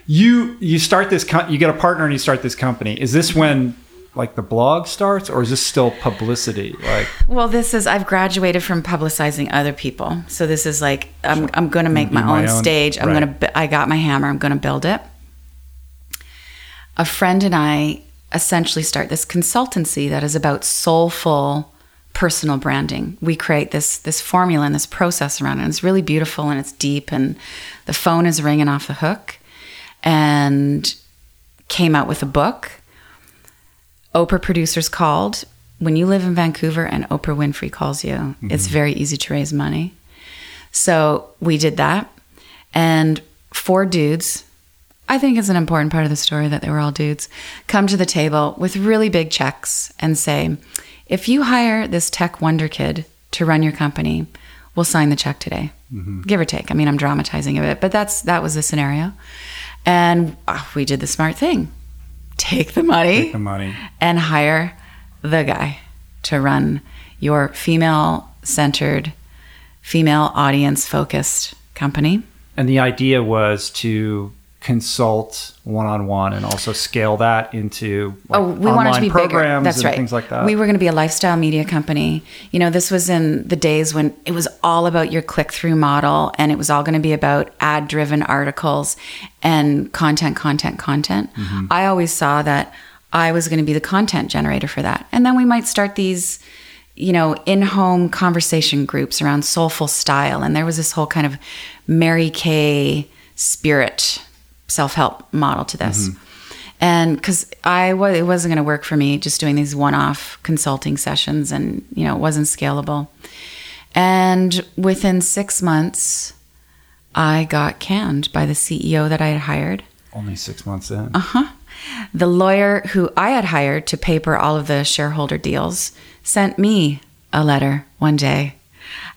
you you start this you get a partner and you start this company. Is this when like the blog starts or is this still publicity like well this is i've graduated from publicizing other people so this is like i'm. I'm going to make my, my, own, stage i'm right. going to i got my hammer i'm going to build it a friend and i essentially start this consultancy that is about soulful personal branding. We create this this formula and this process around it. And it's really beautiful and it's deep and the phone is ringing off the hook and came out with a book. Oprah producers called. When you live in Vancouver and Oprah Winfrey calls you, mm-hmm. it's very easy to raise money. So we did that. And four dudes I think it's an important part of the story that they were all dudes, come to the table with really big checks and say, if you hire this tech wonder kid to run your company, we'll sign the check today. Mm-hmm. Give or take. I mean, I'm dramatizing a bit, but that's that was the scenario. And uh, we did the smart thing. Take the money. Take the money. And hire the guy to run your female centered, female audience focused company. And the idea was to consult one on one and also scale that into like oh we wanted to be bigger. that's right. things like that. We were going to be a lifestyle media company. You know this was in the days when it was all about your click through model and it was all going to be about ad driven articles and content content content. Mm-hmm. i always saw that i was going to be the content generator for that. And then we might start these you know in-home conversation groups around soulful style. And there was this whole kind of mary kay spirit self-help model to this. Mm-hmm. And because I was, it wasn't going to work for me just doing these one-off consulting sessions, and you know, it wasn't scalable. And within six months, I got canned by the CEO that I had hired. Only six months in. Uh huh. The lawyer who I had hired to paper all of the shareholder deals sent me a letter one day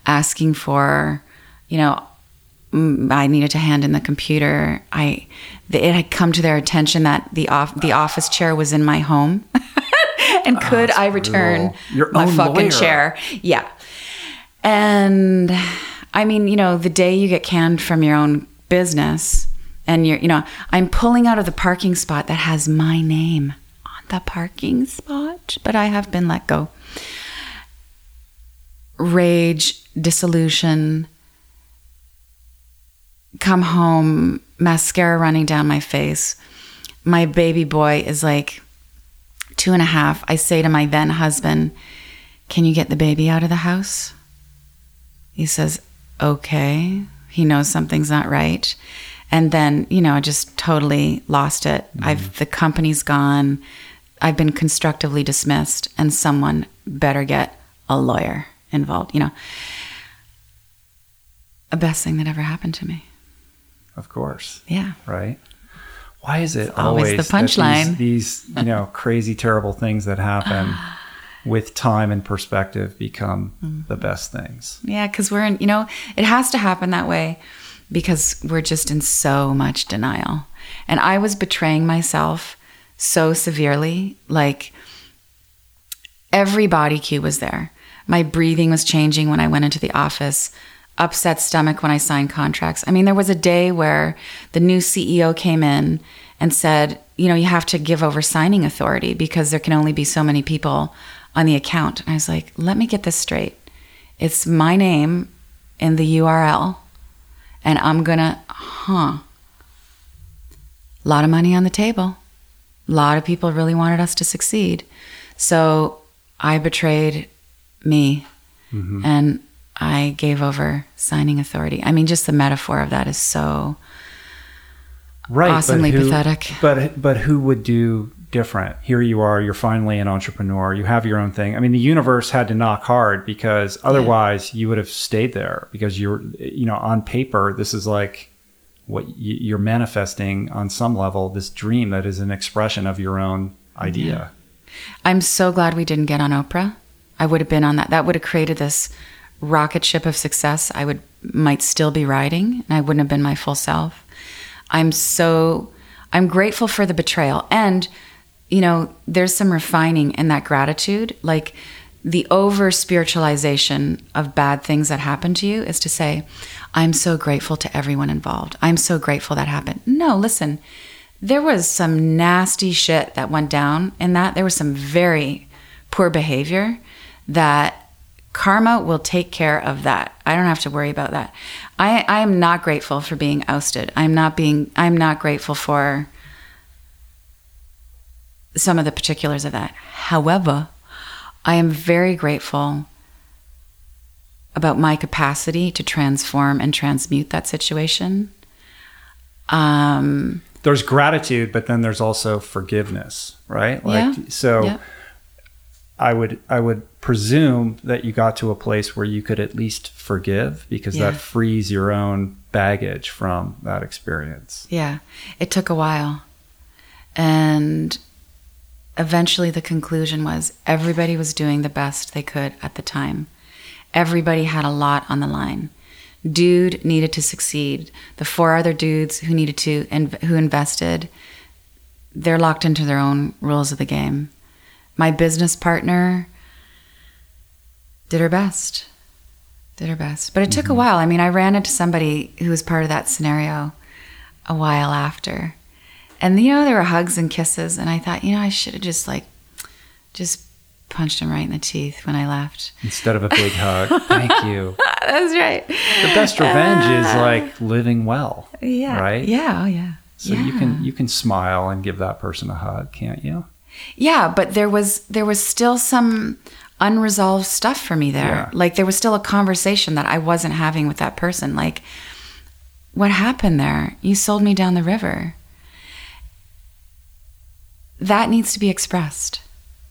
asking for, you know, I needed to hand in the computer. I it had come to their attention that the off the office chair was in my home, and ah, could oh, I return my fucking lawyer. chair? Yeah, and I mean, you know, the day you get canned from your own business, and you're, you know, I'm pulling out of the parking spot that has my name on the parking spot, but I have been let go. Rage, disillusion come home, mascara running down my face. My baby boy is like two and a half. I say to my then husband, Can you get the baby out of the house? He says, Okay. He knows something's not right. And then, you know, I just totally lost it. Mm-hmm. I've the company's gone. I've been constructively dismissed, and someone better get a lawyer involved, you know. A best thing that ever happened to me. Of course. Yeah. Right. Why is it always, always, the punchline? These, these, you know, crazy, terrible things that happen. with time and perspective become mm-hmm. the best things. Yeah, because we're in, you know, it has to happen that way because we're just in so much denial. And I was betraying myself so severely. Like every body cue was there. My breathing was changing when I went into the office, upset stomach when I signed contracts. I mean, there was a day where the new CEO came in and said, you know, you have to give over signing authority because there can only be so many people on the account. And I was like, let me get this straight. It's my name in the URL, and I'm gonna, huh. A lot of money on the table. A lot of people really wanted us to succeed. So I betrayed me mm-hmm. and I gave over signing authority. I mean, just the metaphor of that is so right, awesomely but who, pathetic. But but who would do different? Here you are. You're finally an entrepreneur. You have your own thing. I mean, the universe had to knock hard because otherwise yeah. you would have stayed there because you're you know on paper this is like what you're manifesting on some level this dream that is an expression of your own idea. Yeah. I'm so glad we didn't get on Oprah. I would have been on that. That would have created this rocket ship of success. I would might still be riding, and I wouldn't have been my full self. I'm so I'm grateful for the betrayal, and you know, there's some refining in that gratitude, like the over spiritualization of bad things that happen to you is to say, I'm so grateful to everyone involved. I'm so grateful that happened. No, listen, there was some nasty shit that went down in that. There was some very poor behavior that karma will take care of that. I don't have to worry about that. I, I am not grateful for being ousted. I'm not being I'm not grateful for some of the particulars of that. However, I am very grateful about my capacity to transform and transmute that situation. Um, there's gratitude, but then there's also forgiveness, right? Like yeah, so yeah. I would I would presume that you got to a place where you could at least forgive because yeah. that frees your own baggage from that experience. Yeah. It took a while. And eventually the conclusion was everybody was doing the best they could at the time. Everybody had a lot on the line. Dude needed to succeed. The four other dudes who needed to and who invested, they're locked into their own rules of the game. My business partner did her best. Did her best. But it took mm-hmm. a while. I mean, I ran into somebody who was part of that scenario a while after. And you know, there were hugs and kisses and I thought, you know, I should have just like just punched him right in the teeth when I left. Instead of a big hug. Thank you. That's right. The best revenge uh, is like living well. Yeah. Right? Yeah. Oh yeah. So yeah. you can you can smile and give that person a hug, can't you? Yeah, but there was there was still some unresolved stuff for me there. Yeah. Like there was still a conversation that I wasn't having with that person. Like, what happened there? You sold me down the river. That needs to be expressed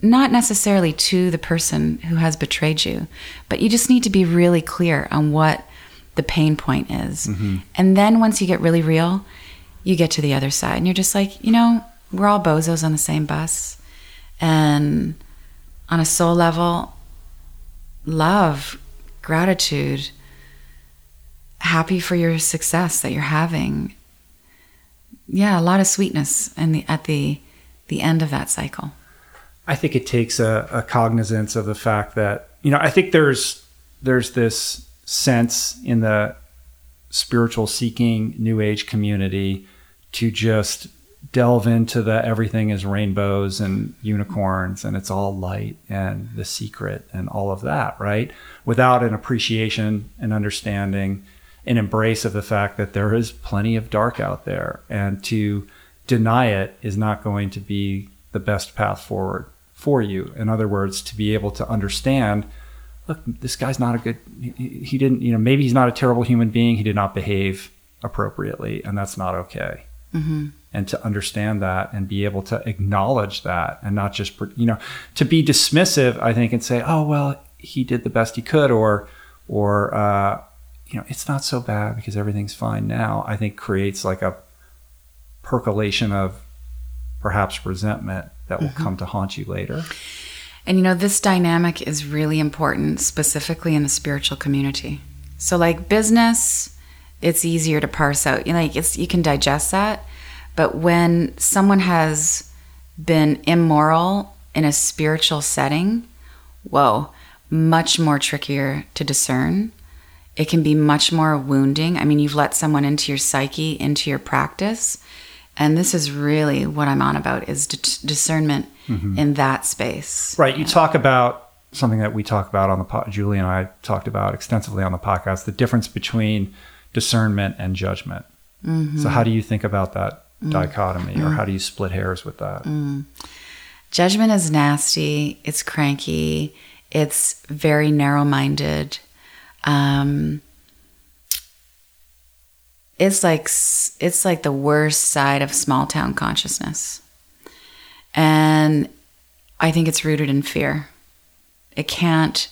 not necessarily to the person who has betrayed you, but you just need to be really clear on what the pain point is. Mm-hmm. And then once you get really real, you get to the other side and you're just like, you know, we're all bozos on the same bus. And on a soul level, love, gratitude, happy for your success that you're having. Yeah, a lot of sweetness in the, at the the end of that cycle. I think it takes a, a cognizance of the fact that you know I think there's there's this sense in the spiritual seeking new age community to just delve into the everything is rainbows and unicorns and it's all light and the secret and all of that right without an appreciation and understanding an embrace of the fact that there is plenty of dark out there and to deny it is not going to be the best path forward for you. In other words, to be able to understand, look, this guy's not a good, he, he didn't, you know, maybe he's not a terrible human being. He did not behave appropriately, and that's not okay. Mm-hmm. And to understand that and be able to acknowledge that and not just, you know, to be dismissive, I think, and say, oh, well, he did the best he could, or, or, uh, you know, it's not so bad because everything's fine now, I think creates like a percolation of perhaps resentment that will mm-hmm. come to haunt you later. And you know, this dynamic is really important, specifically in the spiritual community. So, like business, it's easier to parse out. You know, like it's you can digest that, but when someone has been immoral in a spiritual setting, whoa, much more trickier to discern. It can be much more wounding. I mean, you've let someone into your psyche, into your practice, and this is really what I'm on about is discernment mm-hmm. in that space. Right. You yeah. talk about something that we talk about on the pod, Julie and I talked about extensively on the podcast, the difference between discernment and judgment. Mm-hmm. So how do you think about that mm. dichotomy or mm. how do you split hairs with that? Mm. Judgment is nasty, it's cranky, it's very narrow-minded. Um, it's like it's like the worst side of small town consciousness. And I think it's rooted in fear. It can't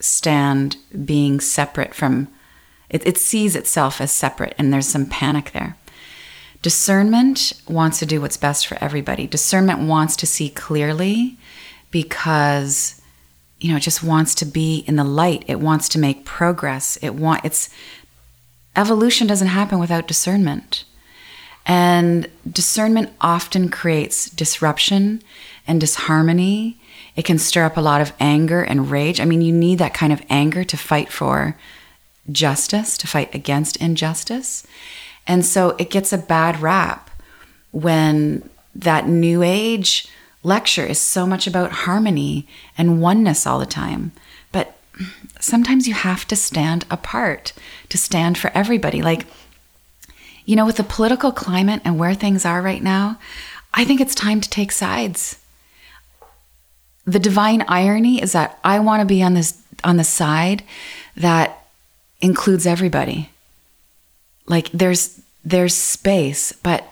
stand being separate from it, it sees itself as separate and there's some panic there. Discernment wants to do what's best for everybody. Discernment wants to see clearly because you know, it just wants to be in the light. It wants to make progress. It want it's evolution doesn't happen without discernment. And discernment often creates disruption and disharmony. It can stir up a lot of anger and rage. I mean, you need that kind of anger to fight for justice, to fight against injustice. And so it gets a bad rap when that new age lecture is so much about harmony and oneness all the time. But sometimes you have to stand apart to stand for everybody. Like, you know, with the political climate and where things are right now, I think it's time to take sides. The divine irony is that I want to be on this on the side that includes everybody. Like there's there's space, but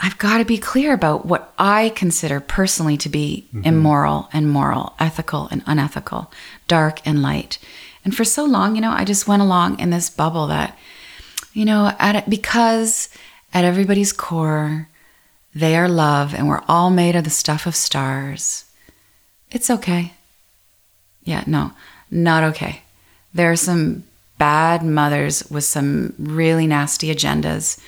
I've got to be clear about what I consider personally to be mm-hmm. immoral and moral, ethical and unethical, dark and light. And for so long, you know, I just went along in this bubble that, you know, at because at everybody's core, they are love and we're all made of the stuff of stars. It's okay. Yeah, no, not okay. There are some bad mothers with some really nasty agendas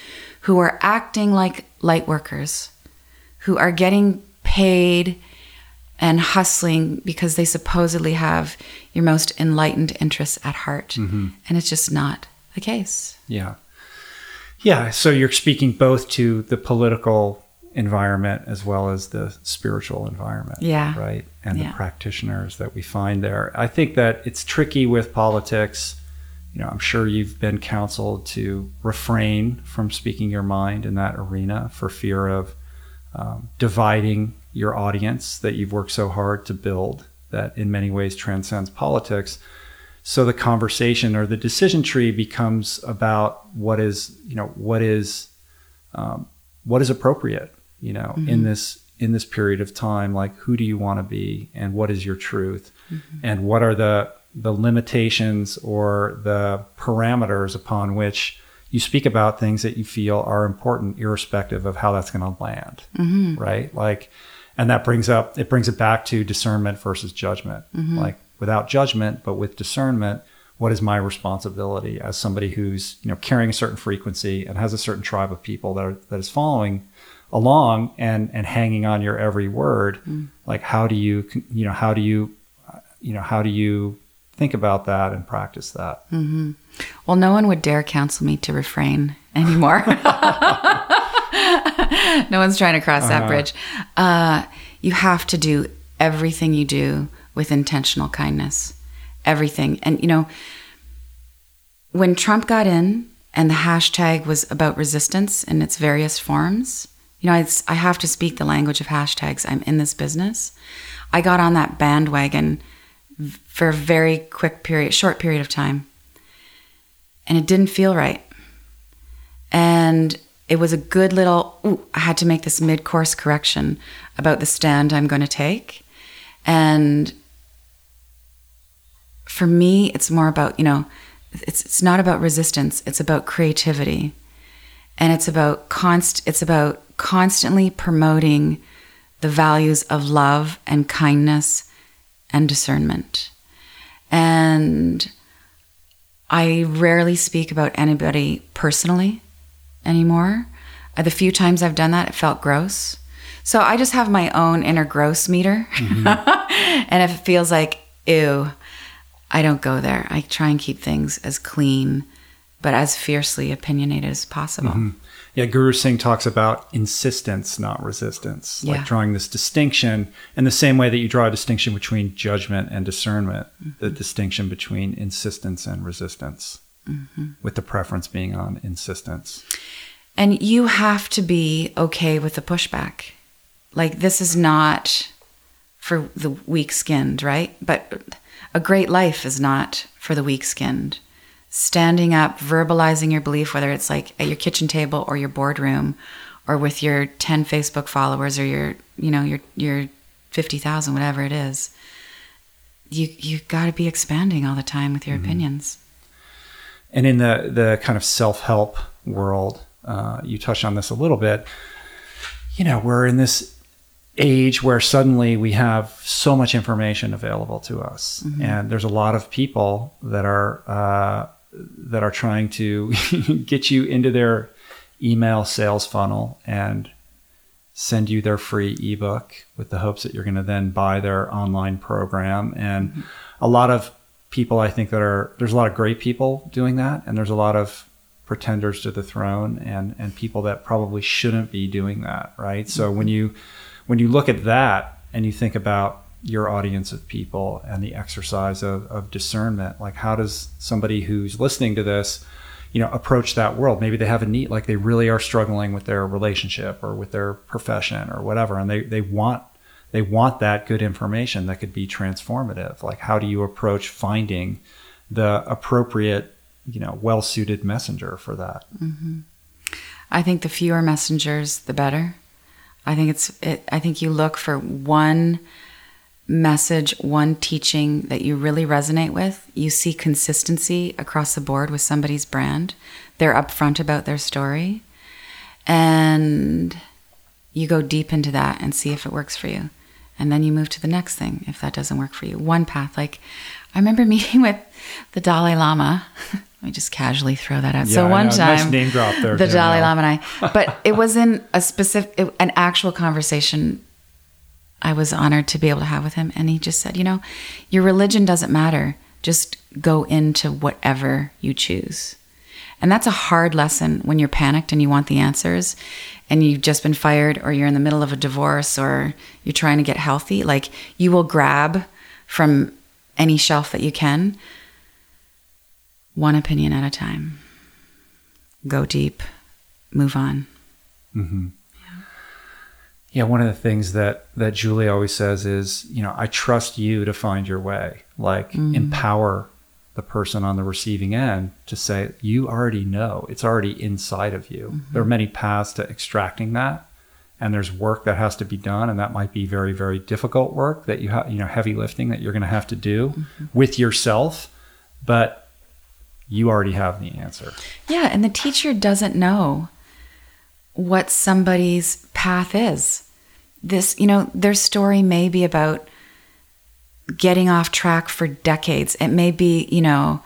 who are acting like light workers, who are getting paid and hustling because they supposedly have your most enlightened interests at heart. Mm-hmm. And it's just not the case. Yeah. Yeah. So you're speaking both to the political environment as well as the spiritual environment. Yeah. Right. And yeah. the practitioners that we find there. I think that it's tricky with politics you know, I'm sure you've been counseled to refrain from speaking your mind in that arena for fear of um, dividing your audience that you've worked so hard to build that in many ways transcends politics. So the conversation or the decision tree becomes about what is, you know, what is, um, what is appropriate, you know, mm-hmm. in this in this period of time. Like, who do you want to be, and what is your truth, mm-hmm. and what are the the limitations or the parameters upon which you speak about things that you feel are important irrespective of how that's going to land mm-hmm. right like and that brings up it brings it back to discernment versus judgment mm-hmm. like without judgment but with discernment what is my responsibility as somebody who's you know carrying a certain frequency and has a certain tribe of people that are that is following along and and hanging on your every word mm. like how do you you know how do you you know how do you think about that and practice that. Mm-hmm. Well, no one would dare counsel me to refrain anymore. no one's trying to cross uh-huh. that bridge. Uh, you have to do everything you do with intentional kindness. Everything. And, you know, when Trump got in and the hashtag was about resistance in its various forms, you know, I have to speak the language of hashtags. I'm in this business. I got on that bandwagon for a very quick period, short period of time. And it didn't feel right. And it was a good little, ooh, I had to make this mid course correction about the stand I'm going to take. And for me, it's more about, you know, it's, it's not about resistance, it's about creativity. And it's about const, it's about constantly promoting the values of love and kindness and discernment. And I rarely speak about anybody personally anymore. Uh, the few times I've done that, it felt gross. So I just have my own inner gross meter. Mm-hmm. and if it feels like, ew, I don't go there. I try and keep things as clean, but as fiercely opinionated as possible. Mm-hmm. Yeah, Guru Singh talks about insistence, not resistance, like drawing this distinction in the same way that you draw a distinction between judgment and discernment, mm-hmm. the distinction between insistence and resistance, mm-hmm. with the preference being on insistence. And you have to be okay with the pushback. Like, this is not for the weak skinned, right? But a great life is not for the weak skinned standing up, verbalizing your belief, whether it's like at your kitchen table or your boardroom or with your 10 Facebook followers or your, you know, your, your 50,000, whatever it is. You, you got to be expanding all the time with your mm-hmm. opinions. And in the, the kind of self help world, uh, you touched on this a little bit. You know, we're in this age where suddenly we have so much information available to us, mm-hmm. and there's a lot of people that are uh, that are trying to get you into their email sales funnel and send you their free ebook with the hopes that you're going to then buy their online program. And a lot of people, I think, that are there's a lot of great people doing that, and there's a lot of pretenders to the throne and and people that probably shouldn't be doing that, right? So when you when you look at that and you think about your audience of people and the exercise of, of discernment like how does somebody who's listening to this you know approach that world? Maybe they have a need like they really are struggling with their relationship or with their profession or whatever and they, they want they want that good information that could be transformative. Like how do you approach finding the appropriate you know well suited messenger for that? Mm-hmm. i think the fewer messengers the better. I think it's it, i think you look for one message, one teaching that you really resonate with, you see consistency across the board with somebody's brand. They're upfront about their story. And you go deep into that and see if it works for you. And then you move to the next thing if that doesn't work for you. One path. Like, I remember meeting with the Dalai Lama. Let me just casually throw that out. Yeah, so one time, nice name drop there. The Dalai Lama and I, but it was in a specific, an actual conversation I was honored to be able to have with him. And he just said, you know, your religion doesn't matter. Just go into whatever you choose. And that's a hard lesson when you're panicked and you want the answers and you've just been fired or you're in the middle of a divorce or you're trying to get healthy. Like you will grab from any shelf that you can, one opinion at a time. Go deep, move on. Mm-hmm. Yeah, one of the things that that Julie always says is, you know, I trust you to find your way. Like mm. empower the person on the receiving end to say, you already know. It's already inside of you. Mm-hmm. There are many paths to extracting that. And there's work that has to be done, and that might be very, very difficult work that you have, you know, heavy lifting that you're going to have to do mm-hmm. with yourself. But you already have the answer. Yeah, and the teacher doesn't know what somebody's path is this, you know, their story may be about getting off track for decades. It may be, you know,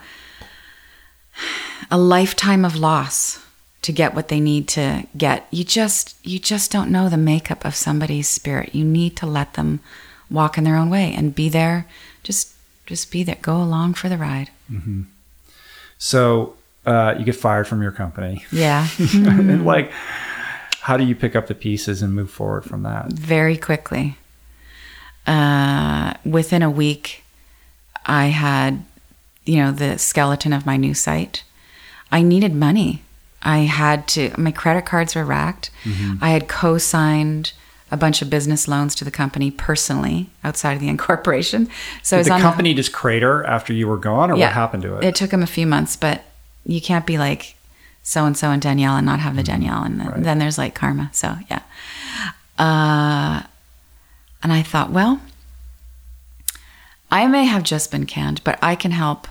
a lifetime of loss to get what they need to get. You just you just don't know the makeup of somebody's spirit. You need to let them walk in their own way and be there. Just just be there. Go along for the ride. Mm-hmm. So uh, you get fired from your company. Yeah. and like how do you pick up the pieces and move forward from that? Very quickly. Uh, within a week, I had, you know, the skeleton of my new site. I needed money. I had to, my credit cards were racked. Mm-hmm. I had co signed a bunch of business loans to the company personally outside of the incorporation. So Did the company just crater after you were gone, or yeah, what happened to it? It took them a few months, but you can't be like so and so and Danielle and not have the mm-hmm. Danielle. And then, right. then there's like karma. So, yeah. Uh, and I thought, well, I may have just been canned, but I can help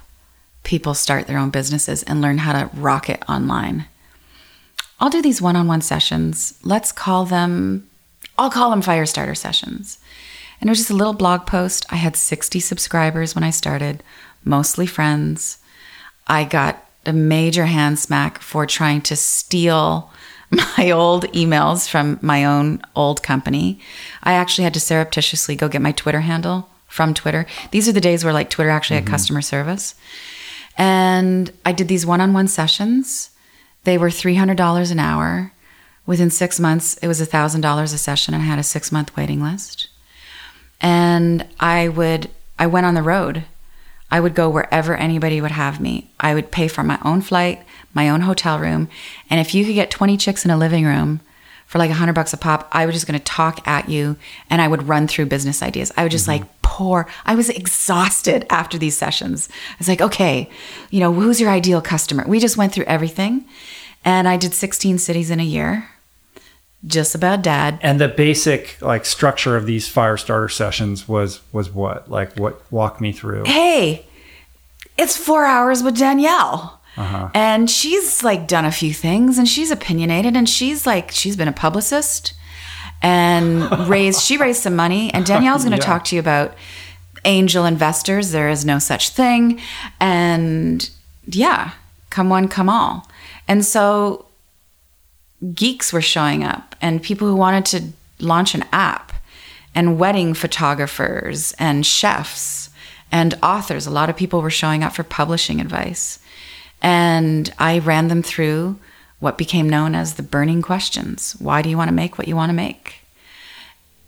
people start their own businesses and learn how to rock it online. I'll do these one on one sessions. Let's call them I'll call them fire starter sessions. And it was just a little blog post. I had 60 subscribers when I started, mostly friends. I got a major hand smack for trying to steal my old emails from my own old company. I actually had to surreptitiously go get my Twitter handle from Twitter. These are the days where like Twitter actually had mm-hmm. customer service. And I did these one on one sessions. They were $300 an hour. Within six months, it was $1,000 a session and I had a six month waiting list. And I would, I went on the road. I would go wherever anybody would have me. I would pay for my own flight, my own hotel room. And if you could get 20 chicks in a living room for like a hundred bucks a pop, I was just going to talk at you and I would run through business ideas. I would just mm-hmm. like pour. I was exhausted after these sessions. I was like, okay, you know, who's your ideal customer? We just went through everything. And I did 16 cities in a year. Just about dad. And the basic like structure of these fire starter sessions was was what? Like what walk me through. hey, it's four hours with Danielle. Uh-huh. And she's like done a few things and she's opinionated and she's like, she's been a publicist and raised, she raised some money. And Danielle's going to Yeah. talk to you about angel investors. There is no such thing. And yeah, come one, come all. And so geeks were showing up and people who wanted to launch an app and wedding photographers and chefs and authors. A lot of people were showing up for publishing advice. And I ran them through what became known as the burning questions. Why do you want to make what you want to make?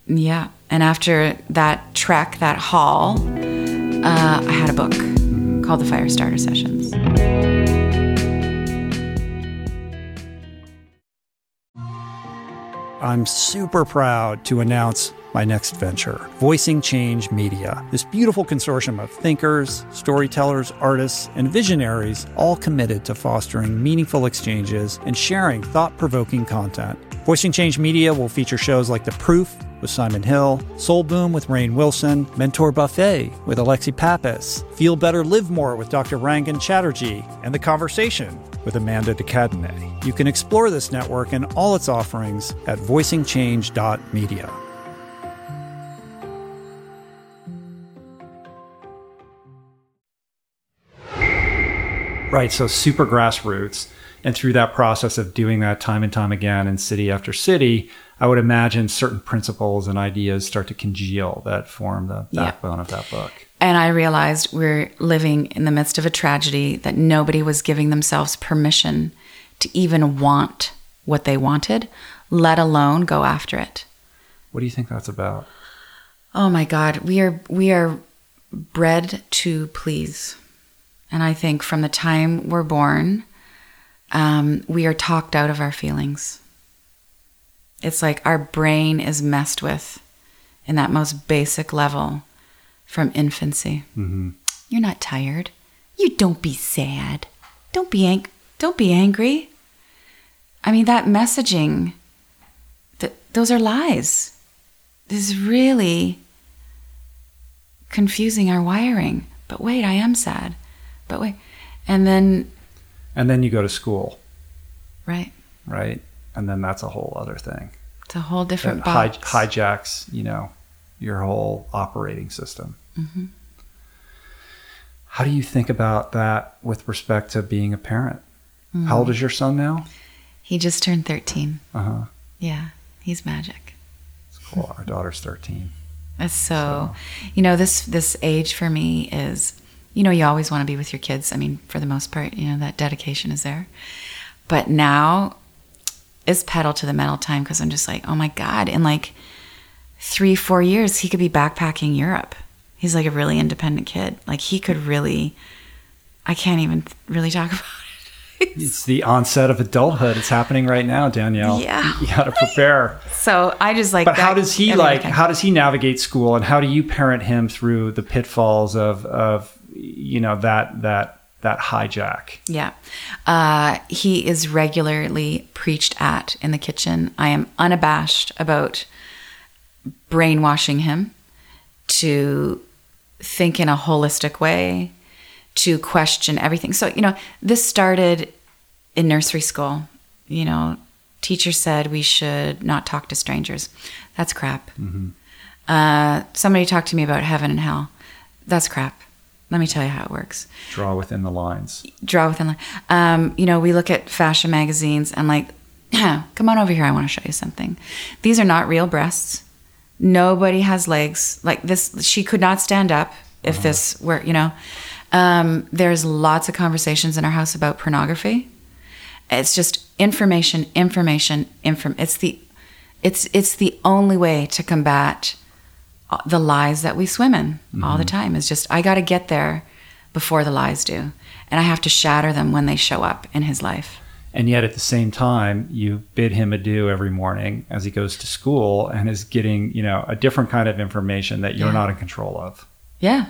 Yeah. And after that trek, that haul, uh, I had a book called The Fire Starter Sessions. I'm super proud to announce my next venture, Voicing Change Media. This beautiful consortium of thinkers, storytellers, artists, and visionaries, all committed to fostering meaningful exchanges and sharing thought provoking content. Voicing Change Media will feature shows like The Proof with Simon Hill, Soul Boom with Rainn Wilson, Mentor Buffet with Alexi Pappas, Feel Better Live More with Dr. Rangan Chatterjee, and The Conversation with Amanda de Cadenet. You can explore this network and all its offerings at voicingchange.media. Right, so super grassroots. And through that process of doing that time and time again in city after city, I would imagine certain principles and ideas start to congeal that form the Yeah. backbone of that book. And I realized we're living in the midst of a tragedy that nobody was giving themselves permission to even want what they wanted, let alone go after it. What do you think that's about? Oh my God, we are we are bred to please, and I think from the time we're born, um, we are talked out of our feelings. It's like our brain is messed with in that most basic level from infancy. You're not tired. You don't be sad. Don't be ang- Don't be angry. I mean that messaging. Th- those are lies This is really confusing our wiring. But wait, I am sad. But wait. And then, And then you go to school, right, right? And then that's a whole other thing. it's a whole different hijacks, you know, your whole operating system. Mm-hmm. How do you think about that with respect to being a parent? Mm. How old is your son now? he just turned 13. Uh huh. Yeah, he's magic. It's cool. Our daughter's 13. It's so, you know, this this age for me is, you know, you always want to be with your kids. I mean, for the most part, you know, that dedication is there. But now is pedal to the metal time because I'm just like, oh my God, in like three, four years, he could be backpacking Europe. He's like a really independent kid. Like he could really, I can't even really talk about it. It's the onset of adulthood. It's happening right now, Danielle. Yeah. You got to prepare. So I just like. But how does he like? How does he navigate school, and how do you parent him through the pitfalls of of you know that that that hijack? Yeah. Uh, he is regularly preached at in the kitchen. I am unabashed about brainwashing him to think in a holistic way, to question everything. So, you know, this started in nursery school. You know, teacher said we should not talk to strangers. That's crap. Uh, somebody talked to me about heaven and hell. That's crap. Let me tell you how it works. Draw within the lines. Draw within line. Um, you know, we look at fashion magazines and like, come on over here. I want to show you something. These are not real breasts. Nobody has legs like this. She could not stand up if this were, you know. Um, there's lots of conversations in our house about pornography. It's just information, information, inform. It's the, it's it's the only way to combat Uh, the lies that we swim in all the mm-hmm. time. Is just I got to get there before the lies do, and I have to shatter them when they show up in his life. And yet at the same time, you bid him adieu every morning as he goes to school and is getting, you know, a different kind of information that you're Yeah. not in control of. Yeah.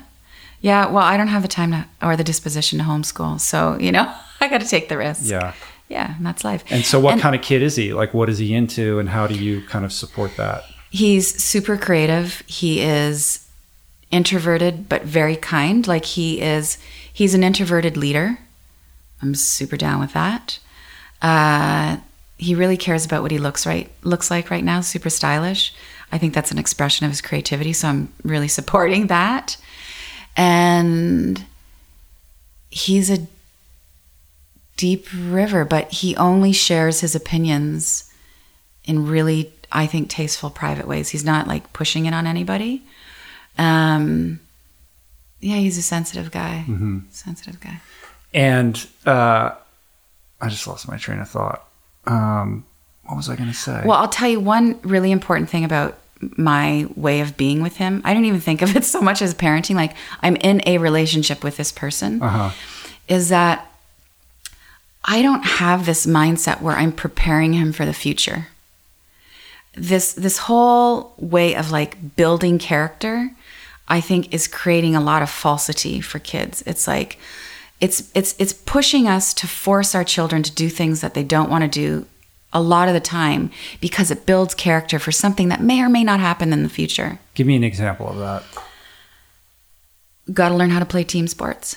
Yeah. Well, I don't have the time to, or the disposition to homeschool. So, you know, I got to take the risk. Yeah. Yeah. And that's life. And so what And kind of kid is he? Like what is he into and how do you kind of support that? He's super creative. He is introverted, but very kind. Like he is, he's an introverted leader. I'm super down with that. Uh, he really cares about what he looks right looks like right now. Super stylish. I think that's an expression of his creativity. So I'm really supporting that. And he's a deep river, but he only shares his opinions in really, I think, tasteful private ways. He's not like pushing it on anybody. Um, yeah, he's a sensitive guy. Sensitive guy. And uh, I just lost my train of thought. Um, what was I going to say? Well, I'll tell you one really important thing about my way of being with him. I don't even think of it so much as parenting. Like I'm in a relationship with this person. uh-huh. Is that I don't have this mindset where I'm preparing him for the future. This this whole way of like building character, I think is creating a lot of falsity for kids. It's like it's it's it's pushing us to force our children to do things that they don't want to do a lot of the time because it builds character for something that may or may not happen in the future. Give me an example of that. Got to learn how to play team sports.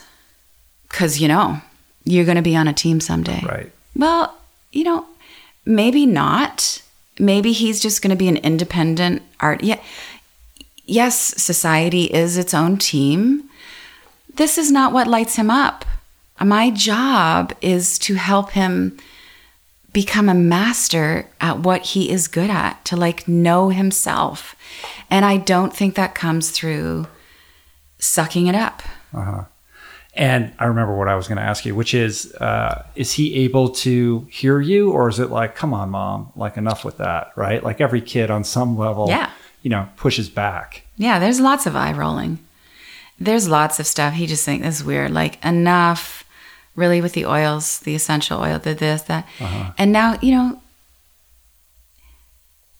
Cuz you know, you're going to be on a team someday. Right. Well, you know, maybe not. Maybe he's just going to be an independent art. Yeah. Yes, society is its own team. This is not what lights him up. My job is to help him become a master at what he is good at, to like know himself. And I don't think that comes through sucking it up. Uh-huh. And I remember what I was going to ask you, which is, uh, is he able to hear you, or is it like, come on, mom, like enough with that, right? Like every kid on some level, Yeah. you know, pushes back. Yeah, there's lots of eye rolling. There's lots of stuff. He just thinks this is weird. Like enough, really, with the oils, the essential oil, the this, that, and now you know.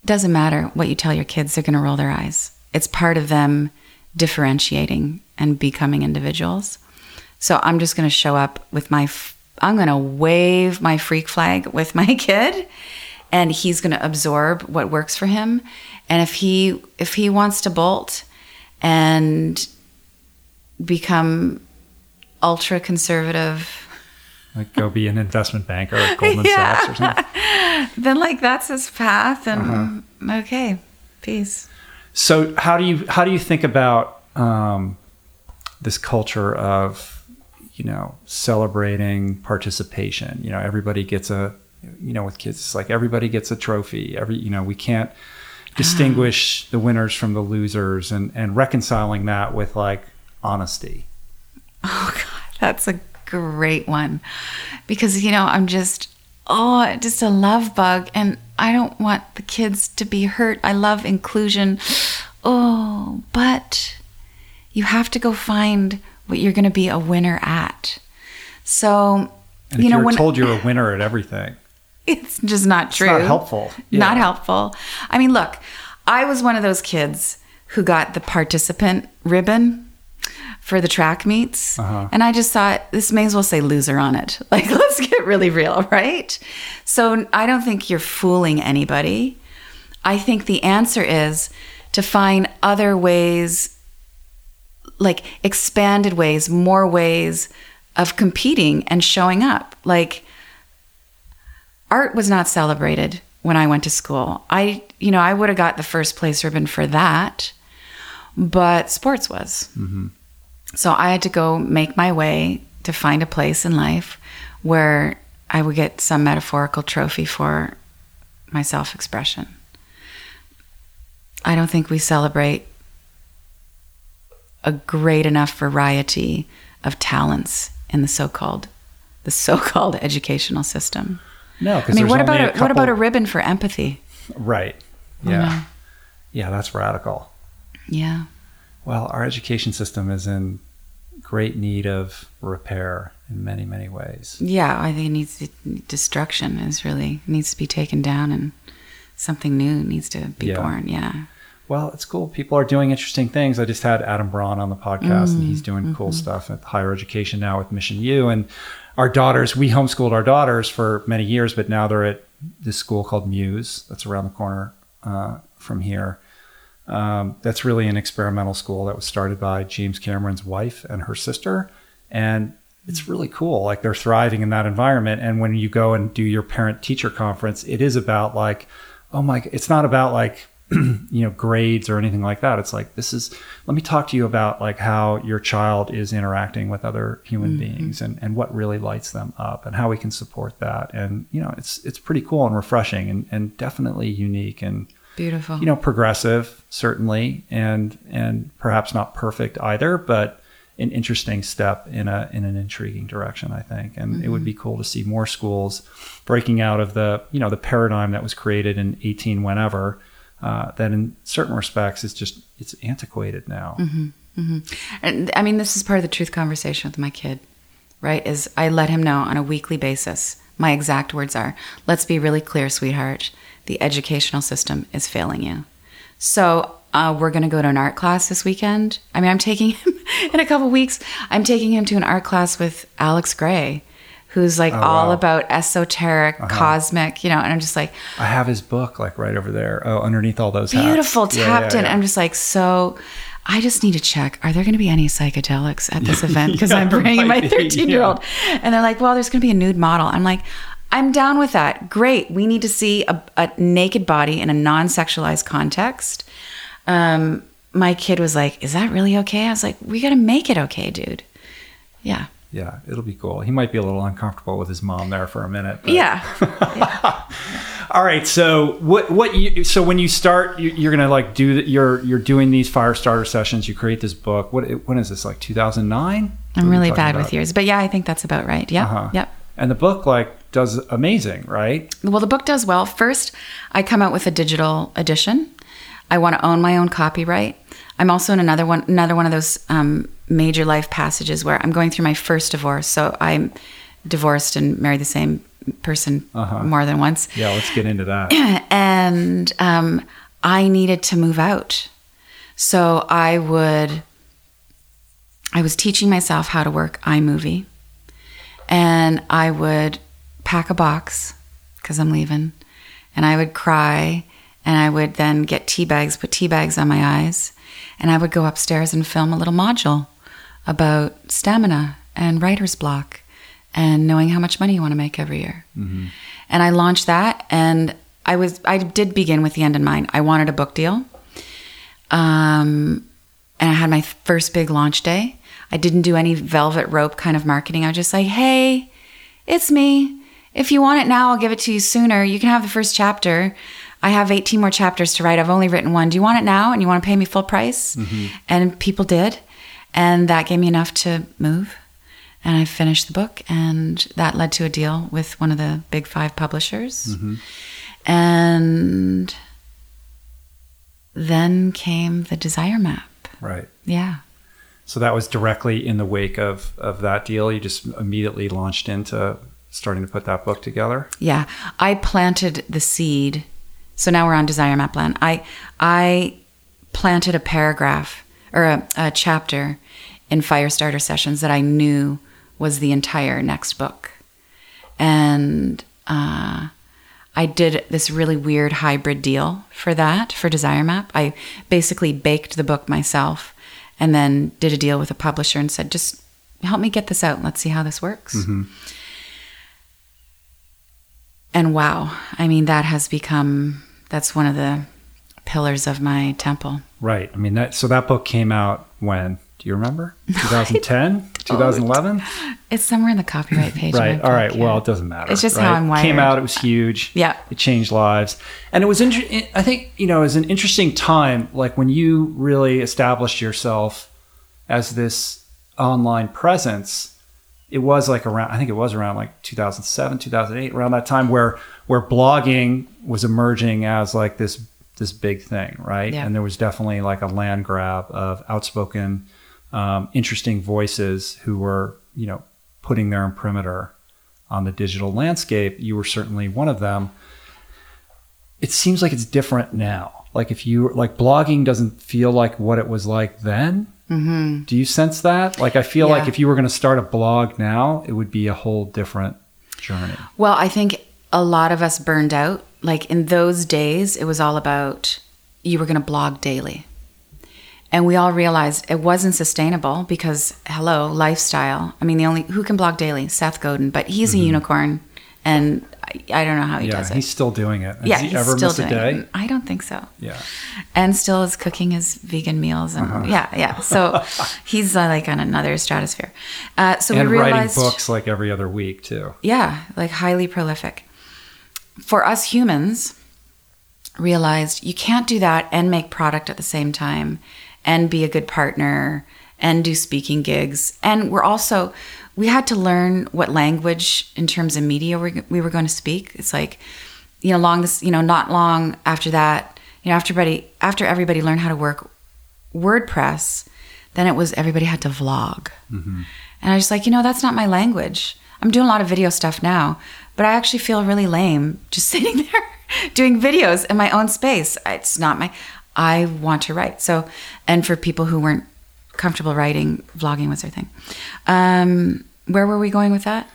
Doesn't matter what you tell your kids; they're going to roll their eyes. It's part of them differentiating and becoming individuals. So I'm just going to show up with my. I'm going to wave my freak flag with my kid, and he's going to absorb what works for him. And if he if he wants to bolt and become ultra conservative, Like go be an investment banker at Goldman Yeah. Sachs or something. then like that's his path. And okay, peace. So how do you how do you think about um, this culture of you know celebrating participation? You know, everybody gets a you know with kids, it's like everybody gets a trophy. Every you know we can't ah. distinguish the winners from the losers, and and reconciling that with like honesty. Oh God, that's a great one. Because you know, I'm just oh, just a love bug and I don't want the kids to be hurt. I love inclusion. Oh, but you have to go find what you're going to be a winner at. So, And you know, you're when told you're a winner at everything, it's just not true. not helpful. Not helpful. I mean, look, I was one of those kids who got the participant ribbon for the track meets. Uh-huh. And I just thought, this may as well say loser on it. Like, let's get really real, right? So I don't think you're fooling anybody. I think the answer is to find other ways, like expanded ways, more ways of competing and showing up. Like, art was not celebrated when I went to school. I, you know, I would have got the first place ribbon for that, but sports was. Mm-hmm. So I had to go make my way to find a place in life where I would get some metaphorical trophy for my self expression. I don't think we celebrate a great enough variety of talents in the so-called the so-called educational system. No, I mean, what about a, a, what about a ribbon for empathy? right? Yeah, yeah, that's radical. Yeah. Well, our education system is in great need of repair in many, many ways. Yeah, I think it needs to, destruction is really needs to be taken down and something new needs to be Yeah. born. Yeah. Well, it's cool. People are doing interesting things. I just had Adam Braun on the podcast, and he's doing cool stuff at higher education now with Mission U. And our daughters, we homeschooled our daughters for many years, but now they're at this school called Muse that's around the corner uh, from here. Um, that's really an experimental school that was started by James Cameron's wife and her sister. And it's really cool. Like they're thriving in that environment. And when you go and do your parent teacher conference, it is about like, oh my, it's not about like, you know, grades or anything like that. It's like, this is, let me talk to you about like how your child is interacting with other human mm-hmm. beings and, and what really lights them up and how we can support that. And, you know, it's, it's pretty cool and refreshing and, and definitely unique and, Beautiful. you know progressive certainly and and perhaps not perfect either but an interesting step in a in an intriguing direction i think and it would mm-hmm. be cool to see more schools breaking out of the you know the paradigm that was created in 18 whenever uh, that in certain respects is just it's antiquated now And I mean, this is part of the truth conversation with my kid, right? Is I let him know on a weekly basis. My exact words are, let's be really clear, sweetheart. The educational system is failing you. So uh, we're going to go to an art class this weekend. I mean, I'm taking him in a couple weeks. I'm taking him to an art class with Alex Grey, who's like all wow. about esoteric, cosmic, you know, and I'm just like, i have his book like right over there oh underneath all those hats. beautiful Yeah, tapped yeah, in. yeah. I'm just like, so I just need to check. Are there going to be any psychedelics at this event? Because I'm bringing my 13 year old. And they're like, well, there's going to be a nude model. I'm like, I'm down with that. Great. We need to see a, a naked body in a non sexualized context. Um, my kid was like, is that really okay? I was like, we got to make it okay, dude. Yeah. Yeah it'll be cool he might be a little uncomfortable with his mom there for a minute but- Yeah. All right. So what what you so when you start you, you're gonna like do the, you're you're doing these fire starter sessions. You create this book. What when is this like 2009? I'm really bad with years. But yeah, I think that's about right. Yep. Uh-huh. Yep. And the book like does amazing, right? Well, the book does well. First, I come out with a digital edition. I want to own my own copyright. I'm also in another one, another one of those um, major life passages where I'm going through my first divorce. So I'm divorced and married the same person more than once, Yeah. Let's get into that. and um, I needed to move out. So I would. I was teaching myself how to work iMovie, and I would pack a box because I'm leaving, and I would cry, and I would then get tea bags, put tea bags on my eyes, and I would go upstairs and film a little module about stamina and writer's block and knowing how much money you want to make every year. And I launched that, and I was I did begin with the end in mind. I wanted a book deal, um, and I had my first big launch day. I didn't do any velvet rope kind of marketing. I was just like, "Hey, it's me. If you want it now, I'll give it to you sooner. You can have the first chapter. I have 18 more chapters to write. I've only written one. Do you want it now? And you want to pay me full price?" And people did, and that gave me enough to move and I finished the book, and that led to a deal with one of the big five publishers. And then came the desire map. right. Yeah. So that was directly in the wake of of that deal. You just immediately launched into starting to put that book together. Yeah. I planted the seed. So now we're on desire map land. I I planted a paragraph or a, a chapter in Fire Starter sessions that I knew was the entire next book. And uh, I did this really weird hybrid deal for that, for Desire Map. I basically baked the book myself and then did a deal with a publisher and said, just help me get this out and let's see how this works. and wow, I mean, that has become, that's one of the pillars of my temple. Right. I mean, that, so that book came out when? Do you remember? 2010? 2011? It's somewhere in the copyright page. Right. All right. Well, it doesn't matter. It's just right? how I'm wired. It Came out. It was huge. Yeah. It changed lives, and it was. Inter- I think you know, it was an interesting time. Like when you really established yourself as this online presence. It was like around. I think it was around like 2007, 2008, around that time where where blogging was emerging as like this this big thing, right? Yeah. And there was definitely like a land grab of outspoken, um, interesting voices who were, you know, putting their imprimatur on the digital landscape. You were certainly one of them. It seems like it's different now. Like if you like blogging doesn't feel like what it was like then. Mm-hmm. Do you sense that? Like I feel like if you were going to start a blog now, it would be a whole different journey. Well, I think a lot of us burned out. Like in those days, it was all about you were going to blog daily. And we all realized it wasn't sustainable because, hello, lifestyle. I mean, the only who can blog daily? Seth Godin, but he's a unicorn, and I, I don't know how he Mm-hmm. yeah, does it. he's still doing it. Has yeah, he he's ever still missed a doing day? it. I don't think so. Yeah. and still is cooking his vegan meals and yeah, yeah. So he's uh, like on another stratosphere. Uh, so and we writing realized, books like every other week too. yeah, like highly prolific. For us humans, realized you can't do that and make product at the same time and be a good partner and do speaking gigs. And we're also, we had to learn what language in terms of media we, we were going to speak. It's like, you know, long this, you know, not long after that, you know, after everybody, after everybody learned how to work WordPress, then it was everybody had to vlog. Mm-hmm. And I was like, you know, that's not my language. I'm doing a lot of video stuff now, but I actually feel really lame just sitting there doing videos in my own space. It's not my, I want to write. So, and for people who weren't comfortable writing, vlogging was their thing. Um, where were we going with that?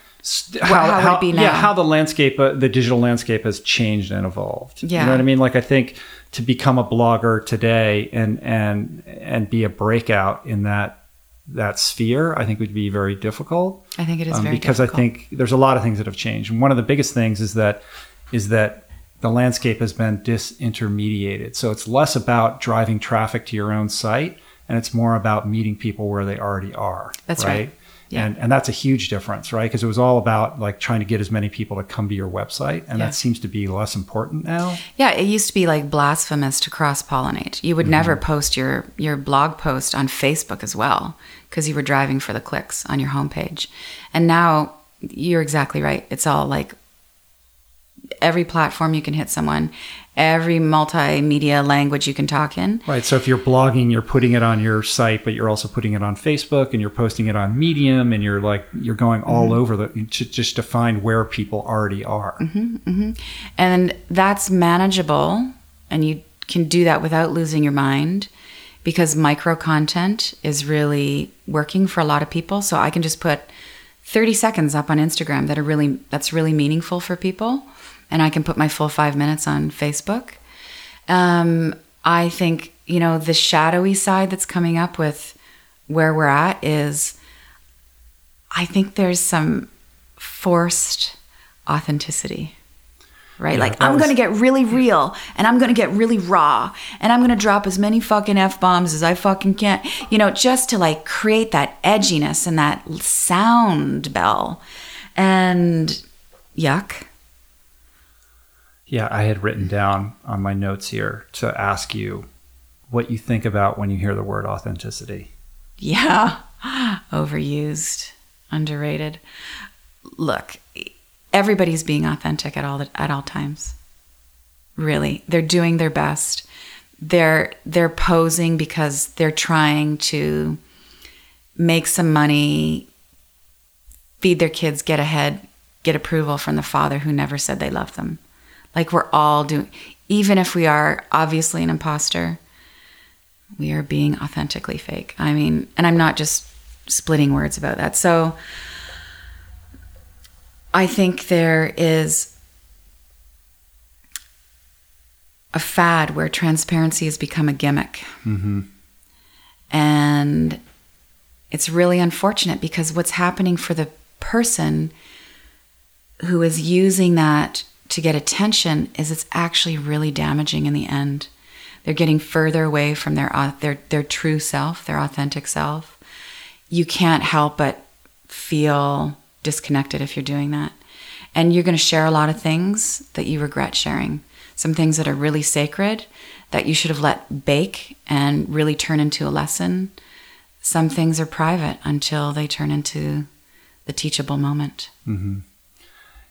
How would it be Yeah, how the landscape, uh, the digital landscape has changed and evolved. You Yeah. know what I mean? Like I think to become a blogger today and and and be a breakout in that that sphere, I think would be very difficult. I think it is um, because I think there's a lot of things that have changed, and one of the biggest things is that is that the landscape has been disintermediated. So it's less about driving traffic to your own site, and it's more about meeting people where they already are. That's right. Yeah. And and that's a huge difference, right? Because it was all about like trying to get as many people to come to your website, and Yeah. that seems to be less important now. Yeah, it used to be like blasphemous to cross pollinate. You would never mm-hmm. post your your blog post on Facebook as well because you were driving for the clicks on your homepage. And now you're exactly right. It's all like every platform you can hit someone, every multimedia language you can talk in. Right. So if you're blogging, you're putting it on your site, but you're also putting it on Facebook, and you're posting it on Medium, and you're like you're going all Mm-hmm. over the to, just to find where people already are. And that's manageable, and you can do that without losing your mind because micro content is really working for a lot of people. So I can just put 30 seconds up on Instagram that are really that's really meaningful for people, and I can put my full five minutes on Facebook. Um, I think you know the shadowy side that's coming up with where we're at is I think there's some forced authenticity right? Yeah, like I'm was- going to get really real and I'm going to get really raw and I'm going to drop as many fucking f bombs as I fucking can, you know, just to like create that edginess and that sound bell. And yuck. Yeah, I had written down on my notes here to ask you what you think about when you hear the word authenticity. Yeah. Overused, underrated. Look, everybody's being authentic at all at all times. Really. They're doing their best. They're they're posing because they're trying to make some money, feed their kids, get ahead, get approval from the father who never said they love them. Like we're all doing even if we are obviously an imposter, we are being authentically fake. I mean, and I'm not just splitting words about that. So I think there is a fad where transparency has become a gimmick. Mm-hmm. And it's really unfortunate because what's happening for the person who is using that to get attention is it's actually really damaging in the end. They're getting further away from their their their true self, their authentic self. You can't help but feel disconnected if you're doing that. And you're going to share a lot of things that you regret sharing. Some things that are really sacred that you should have let bake and really turn into a lesson. Some things are private until they turn into the teachable moment. Mm-hmm.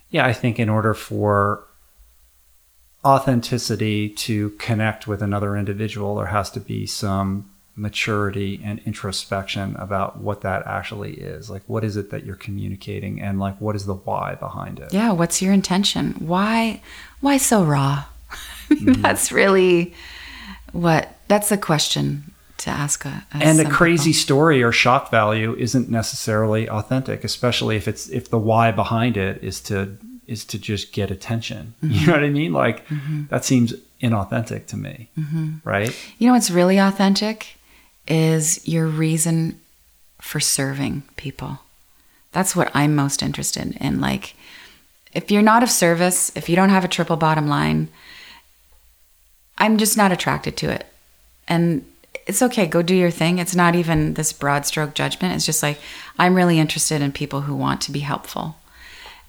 Yeah, I think in order for authenticity to connect with another individual, there has to be some maturity and introspection about what that actually is. Like, what is it that you're communicating, and like, what is the why behind it? Yeah, what's your intention? Why why so raw? Mm-hmm. That's really what that's the question to ask a, and a crazy people. story or shock value isn't necessarily authentic, especially if it's if the why behind it is to is to just get attention. You know what I mean? Like mm-hmm. that seems inauthentic to me, mm-hmm. right? You know what's really authentic is your reason for serving people. That's what I'm most interested in. Like, if you're not of service, if you don't have a triple bottom line, I'm just not attracted to it. And it's okay, go do your thing. It's not even this broad stroke judgment. It's just like, I'm really interested in people who want to be helpful.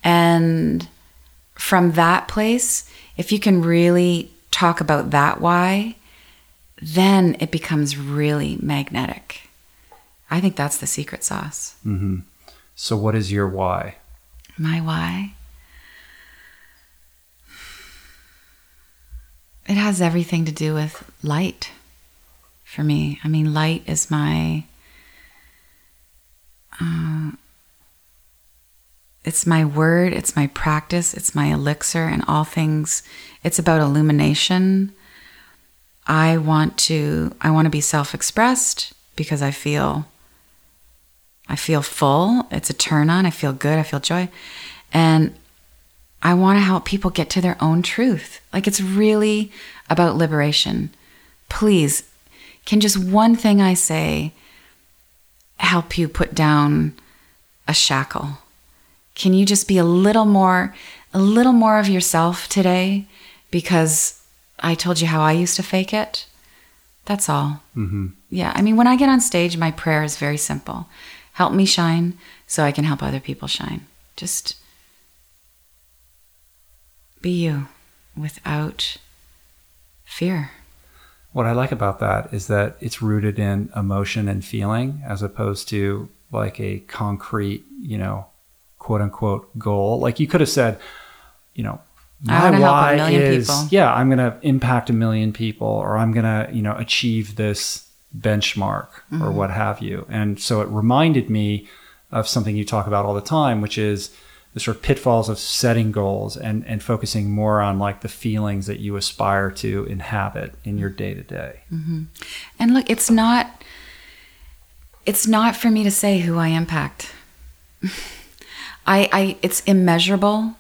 And from that place, if you can really talk about that why, then it becomes really magnetic. I think that's the secret sauce. Mm-hmm. So, what is your why? My why? It has everything to do with light for me. I mean, light is my. Uh, it's my word, it's my practice, it's my elixir, and all things. It's about illumination. I want to. I want to be self-expressed because I feel I feel full. It's a turn on. I feel good. I feel joy. And I want to help people get to their own truth. Like it's really about liberation. Please, can just one thing I say help you put down a shackle? Can you just be a little more a little more of yourself today because I told you how I used to fake it? That's all. Mm-hmm. Yeah, I mean, when I get on stage, my prayer is very simple help me shine so I can help other people shine. Just be you without fear. What I like about that is that it's rooted in emotion and feeling as opposed to like a concrete, you know, quote unquote goal. Like you could have said, you know, my wanna help a why million is people. yeah, I'm going to impact a million people or I'm going to, you know, achieve this benchmark Mm-hmm. or what have you. And so it reminded me of something you talk about all the time, which is the sort of pitfalls of setting goals and, and focusing more on like the feelings that you aspire to inhabit in your day to day. And look, it's not it's not for me to say who I impact. I I it's immeasurable.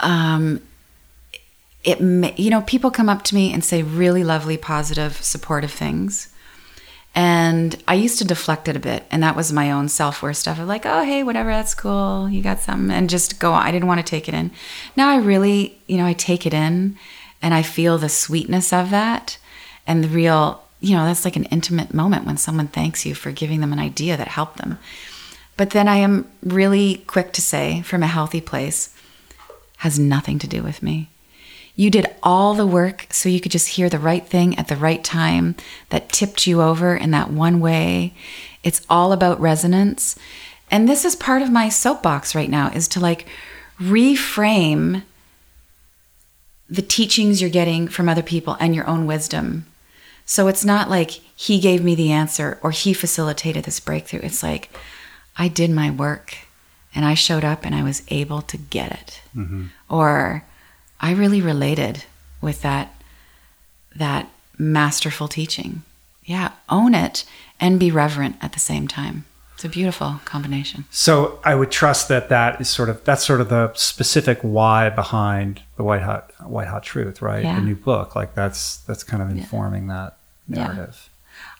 Um it may, you know people come up to me and say really lovely positive supportive things and i used to deflect it a bit and that was my own self-worth stuff of like oh hey whatever that's cool you got something and just go i didn't want to take it in. Now i really you know i take it in and i feel the sweetness of that and the real you know that's like an intimate moment when someone thanks you for giving them an idea that helped them. But then i am really quick to say from a healthy place has nothing to do with me you did all the work so you could just hear the right thing at the right time that tipped you over in that one way. It's all about resonance. And this is part of my soapbox right now is to like reframe the teachings you're getting from other people and your own wisdom. So it's not like he gave me the answer or he facilitated this breakthrough. It's like I did my work and I showed up and I was able to get it. Mm-hmm. Or I really related with that that masterful teaching. Yeah, own it and be reverent at the same time. It's a beautiful combination. So I would trust that that is sort of that's sort of the specific why behind the white hot white hot truth, right? Yeah. The new book, like that's that's kind of informing that Yeah. narrative.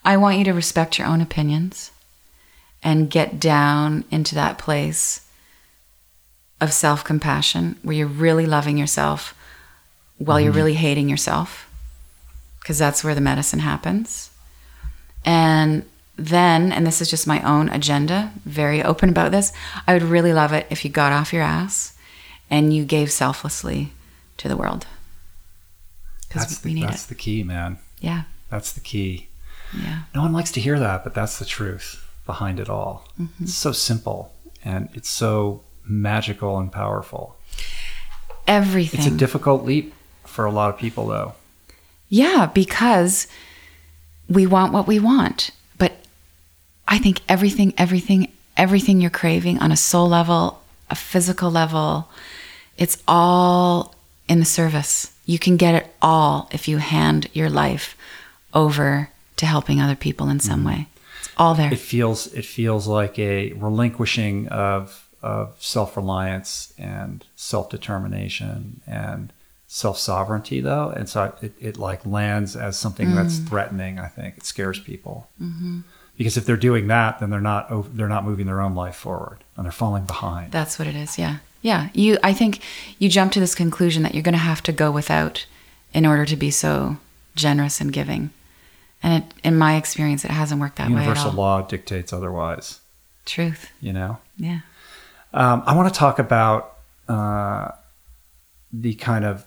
I want you to respect your own opinions and get down into that place of self compassion where you're really loving yourself while you're really hating yourself, because that's where the medicine happens. And then, and this is just my own agenda, very open about this, I would really love it if you got off your ass and you gave selflessly to the world. That's Because the, we need that's the key, man. Yeah. That's the key. Yeah. No one likes to hear that, but that's the truth behind it all. Mm-hmm. It's so simple and it's so magical and powerful. Everything. It's a difficult leap for a lot of people, though. Yeah, because we want what we want. But I think everything, everything, everything you're craving on a soul level, a physical level, it's all in the service. You can get it all if you hand your life over to helping other people in some mm-hmm. way. It's all there. It feels it feels like a relinquishing of of self reliance and self determination and self sovereignty, though, and so it, it like lands as something that's mm. threatening. I think it scares people mm-hmm. because if they're doing that, then they're not they're not moving their own life forward and they're falling behind. That's what it is. Yeah. Yeah. You I think you jump to this conclusion that you're going to have to go without in order to be so generous and giving. And it, in my experience it hasn't worked that way Universal law dictates otherwise. Truth. You know. Yeah. Um, I want to talk about uh, the kind of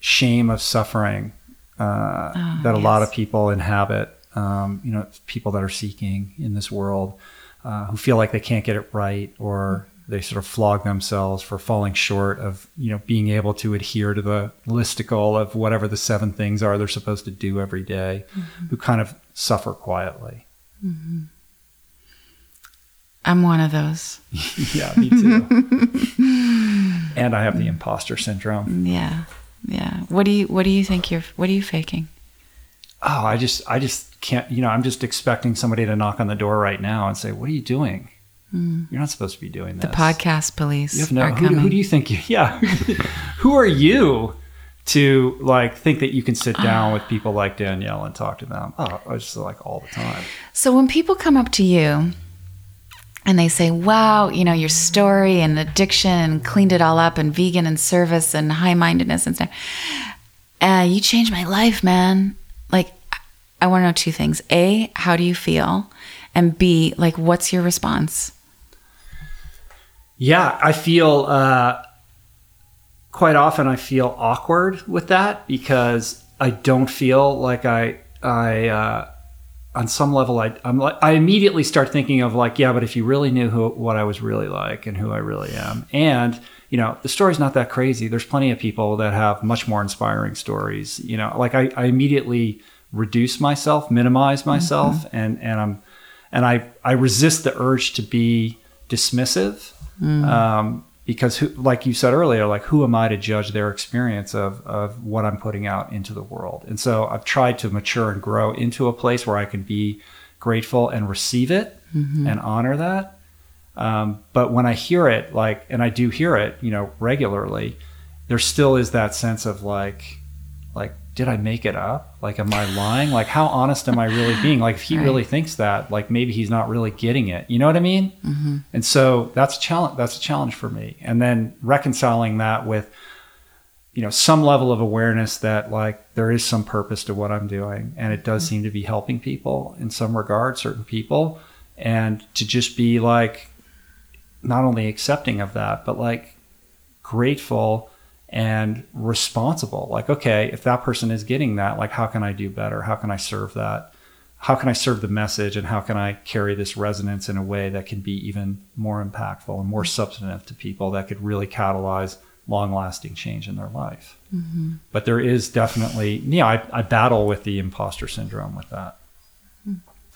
shame of suffering uh, Oh, that a lot of people inhabit. Um, you know, people that are seeking in this world uh, who feel like they can't get it right, or they sort of flog themselves for falling short of you know being able to adhere to the listicle of whatever the seven things are they're supposed to do every day, Mm-hmm. Who kind of suffer quietly. I'm one of those. yeah, me too. and I have the imposter syndrome. Yeah. Yeah. What do you what do you think you're what are you faking? oh i just i just can't you know i'm just expecting somebody to knock on the door right now and say what are you doing you're not supposed to be doing this Hmm. The podcast police you have no are who, coming. who do you think you yeah who are you to like think that you can sit down with people like danielle and talk to them oh i just like all the time So when people come up to you and they say, "Wow, you know your story and addiction and cleaned it all up and vegan and service and high mindedness and stuff, uh, you changed my life, man." Like, I want to know two things: a, how do you feel, and b, like, what's your response? Yeah, I feel uh, quite often I feel awkward with that because I don't feel like I I uh, on some level I I'm like I immediately start thinking of like yeah, but if you really knew who what I was really like and who I really am, and you know the story's not that crazy. There's plenty of people that have much more inspiring stories. You know, like I, I immediately reduce myself, minimize myself, and and I'm and I I resist the urge to be dismissive um, because who, like you said earlier like who am i to judge their experience of, of what i'm putting out into the world? And so i've tried to mature and grow into a place where i can be grateful and receive it and honor that. Um, but when i hear it like and i do hear it you know regularly there still is that sense of like like did i make it up? Like am i lying? Like how honest am i really being? Like if he Right. really thinks that like maybe he's not really getting it. You know what i mean? Mm-hmm. And so that's a challenge that's a challenge for me. And then reconciling that with you know some level of awareness that like there is some purpose to what i'm doing and it does mm-hmm. seem to be helping people in some regard certain people. And to just be like not only accepting of that but like grateful and responsible. Like okay if that person is getting that like how can i do better? How can i serve that? How can i serve the message? And how can i carry this resonance in a way that can be even more impactful and more substantive to people that could really catalyze long lasting change in their life? Mm-hmm. But there is definitely yeah I, I battle with the imposter syndrome with that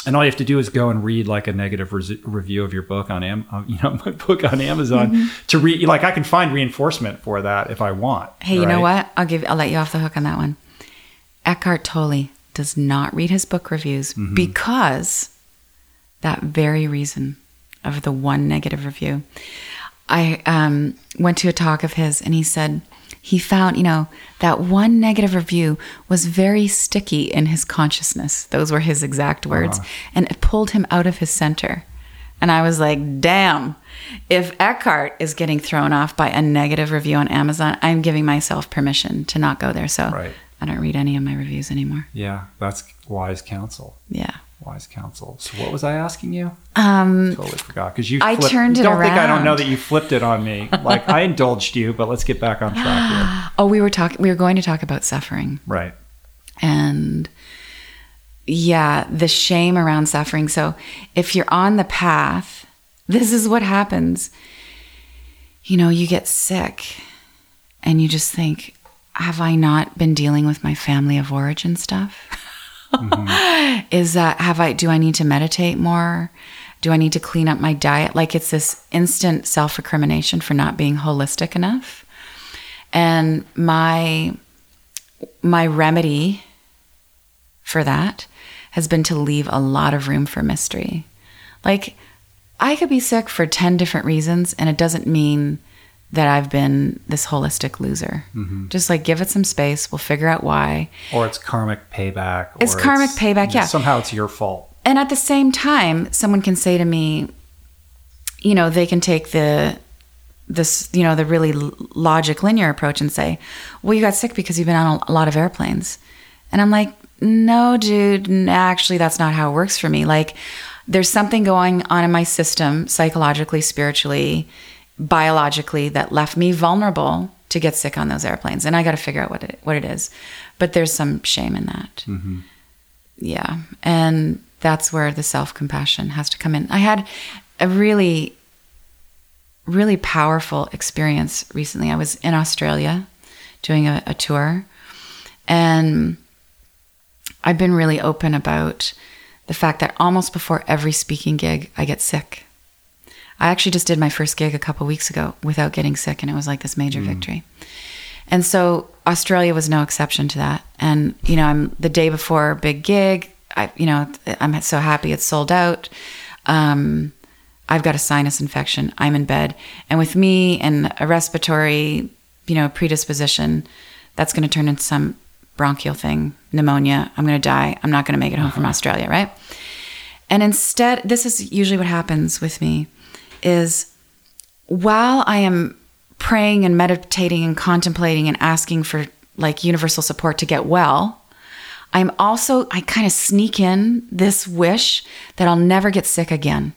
and all you have to do is go and read like a negative res- review of your book on Am- uh, you know my book on Amazon to read like I can find reinforcement for that if I want. Hey, you know what? I'll give I'll let you off the hook on that one. Eckhart Tolle does not read his book reviews because that very reason of the one negative review. I um, went to a talk of his and he said he found, you know, that one negative review was very sticky in his consciousness. Those were his exact uh-huh. words. And it pulled him out of his center And I was like, damn, if Eckhart is getting thrown off by a negative review on Amazon, I'm giving myself permission to not go there. So Right. I don't read any of my reviews anymore. Yeah, that's wise counsel. Yeah. Wise counsel. So what was I asking you? Um, Totally forgot because you. I flipped- turned it Don't think I don't know that you flipped it on me. Like I indulged you, but let's get back on track here. oh, we were talking, we were going to talk about suffering. Right. and yeah, the shame around suffering. So if you're on the path, this is what happens. You know, you get sick and you just think, have I not been dealing with my family of origin stuff? is that have I do I need to meditate more? Do I need to clean up my diet? Like it's this instant self-recrimination for not being holistic enough. And my my remedy for that has been to leave a lot of room for mystery. Like, I could be sick for 10 different reasons, and it doesn't mean that I've been this holistic loser. Mm-hmm. Just like give it some space, we'll figure out why. Or it's karmic payback. It's karmic payback, yeah. Somehow it's your fault. And at the same time, someone can say to me, you know, they can take the this, you know, the really logic linear approach and say, "Well, you got sick because you've been on a lot of airplanes." And I'm like, "No, dude, actually that's not how it works for me. Like there's something going on in my system psychologically, spiritually, biologically that left me vulnerable to get sick on those airplanes, and I got to figure out what it what it is. But there's some shame in that. Mm-hmm. Yeah. And that's where the self compassion has to come in. I had a really, really powerful experience recently. I was in Australia doing a, a tour, and I've been really open about the fact that almost before every speaking gig, I get sick. I actually just did my first gig a couple weeks ago without getting sick, and it was like this major victory. And so Australia was no exception to that. And you know, I'm the day before a big gig. I, you know, I'm so happy it's sold out. Um, I've got a sinus infection. I'm in bed, and with me and a respiratory, you know, predisposition, that's going to turn into some bronchial thing, pneumonia. I'm going to die. I'm not going to make it home from Australia, right? And instead, this is usually what happens with me is while I am praying and meditating and contemplating and asking for like universal support to get well, I'm also, I kind of sneak in this wish that I'll never get sick again.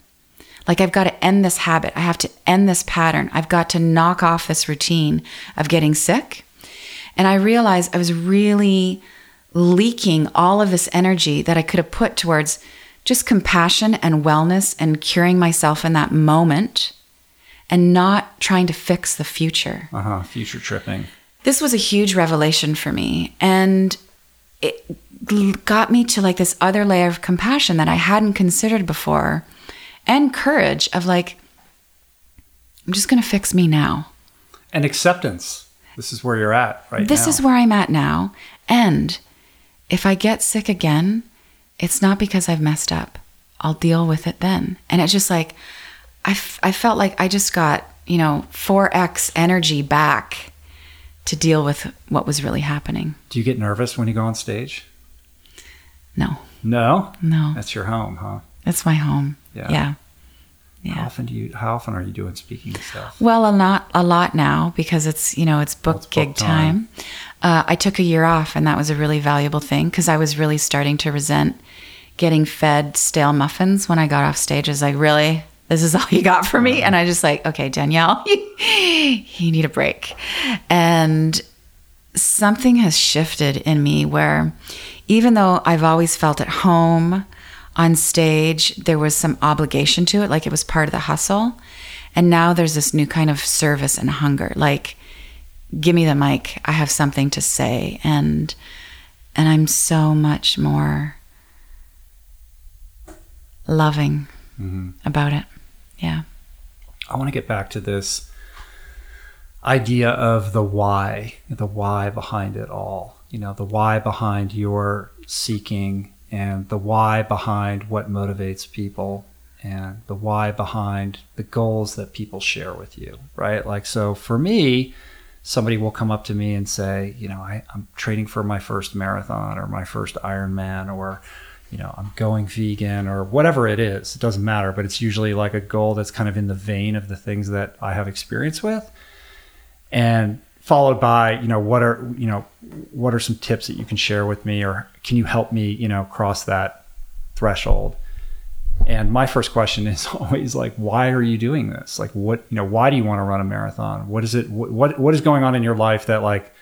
Like I've got to end this habit. I have to end this pattern. I've got to knock off this routine of getting sick. And I realized I was really leaking all of this energy that I could have put towards just compassion and wellness and curing myself in that moment and not trying to fix the future. Uh huh. Future tripping. This was a huge revelation for me. And it got me to like this other layer of compassion that I hadn't considered before and courage of like, I'm just going to fix me now. And acceptance. This is where you're at right now. this now. is where I'm at now. And if I get sick again, it's not because I've messed up. I'll deal with it then. And it's just like, I, f- I felt like I just got, you know, 4x energy back to deal with what was really happening. Do you get nervous when you go on stage? No, No. no, That's your home, huh? it's my home. Yeah. Yeah. How often do you? How often are you doing speaking stuff? Well, a lot, a lot now because it's you know it's book it's book gig time. time. Uh, I took a year off, and that was a really valuable thing because I was really starting to resent getting fed stale muffins when I got off stage. I was like, really, this is all you got for me? And I just like, okay, Danielle, you need a break. And something has shifted in me where even though I've always felt at home on stage, there was some obligation to it, like it was part of the hustle. And now there's this new kind of service and hunger, like, give me the mic. I have something to say. And and I'm so much more loving mm-hmm. about it. Yeah. I want to get back to this idea of the why, the why behind it all. You know, the why behind your seeking and the why behind what motivates people and the why behind the goals that people share with you, right? Like, so for me, somebody will come up to me and say, you know, I, I'm training for my first marathon or my first Ironman or, you know, I'm going vegan or whatever it is. It doesn't matter, but it's usually like a goal that's kind of in the vein of the things that I have experience with. And followed by, you know, what are, you know, what are some tips that you can share with me or can you help me, you know, cross that threshold? And my first question is always like, why are you doing this? Like, what, you know, why do you want to run a marathon? What is it, what, what is going on in your life that like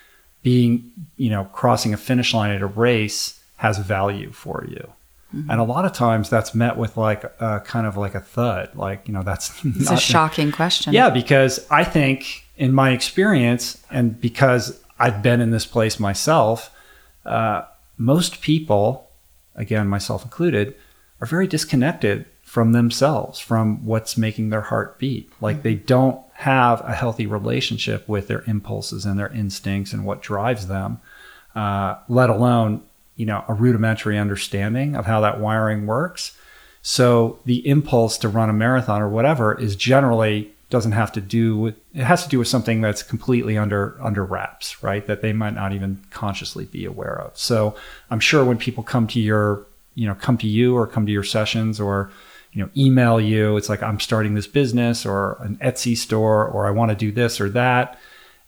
being, you know, crossing a finish line at a race has value for you? Mm-hmm. And a lot of times that's met with like a kind of like a thud, like, you know, that's it's a shocking question. Yeah, because I think in my experience, and because I've been in this place myself, uh, most people, again, myself included, are very disconnected from themselves, from what's making their heart beat. Like mm-hmm. they don't have a healthy relationship with their impulses and their instincts and what drives them, uh, let alone you know a rudimentary understanding of how that wiring works. So the impulse to run a marathon or whatever is generally doesn't have to do with it has to do with something that's completely under under wraps right? That they might not even consciously be aware of. So i'm sure when people come to your you know come to you or come to your sessions or you know email you it's like i'm starting this business or an etsy store or i want to do this or that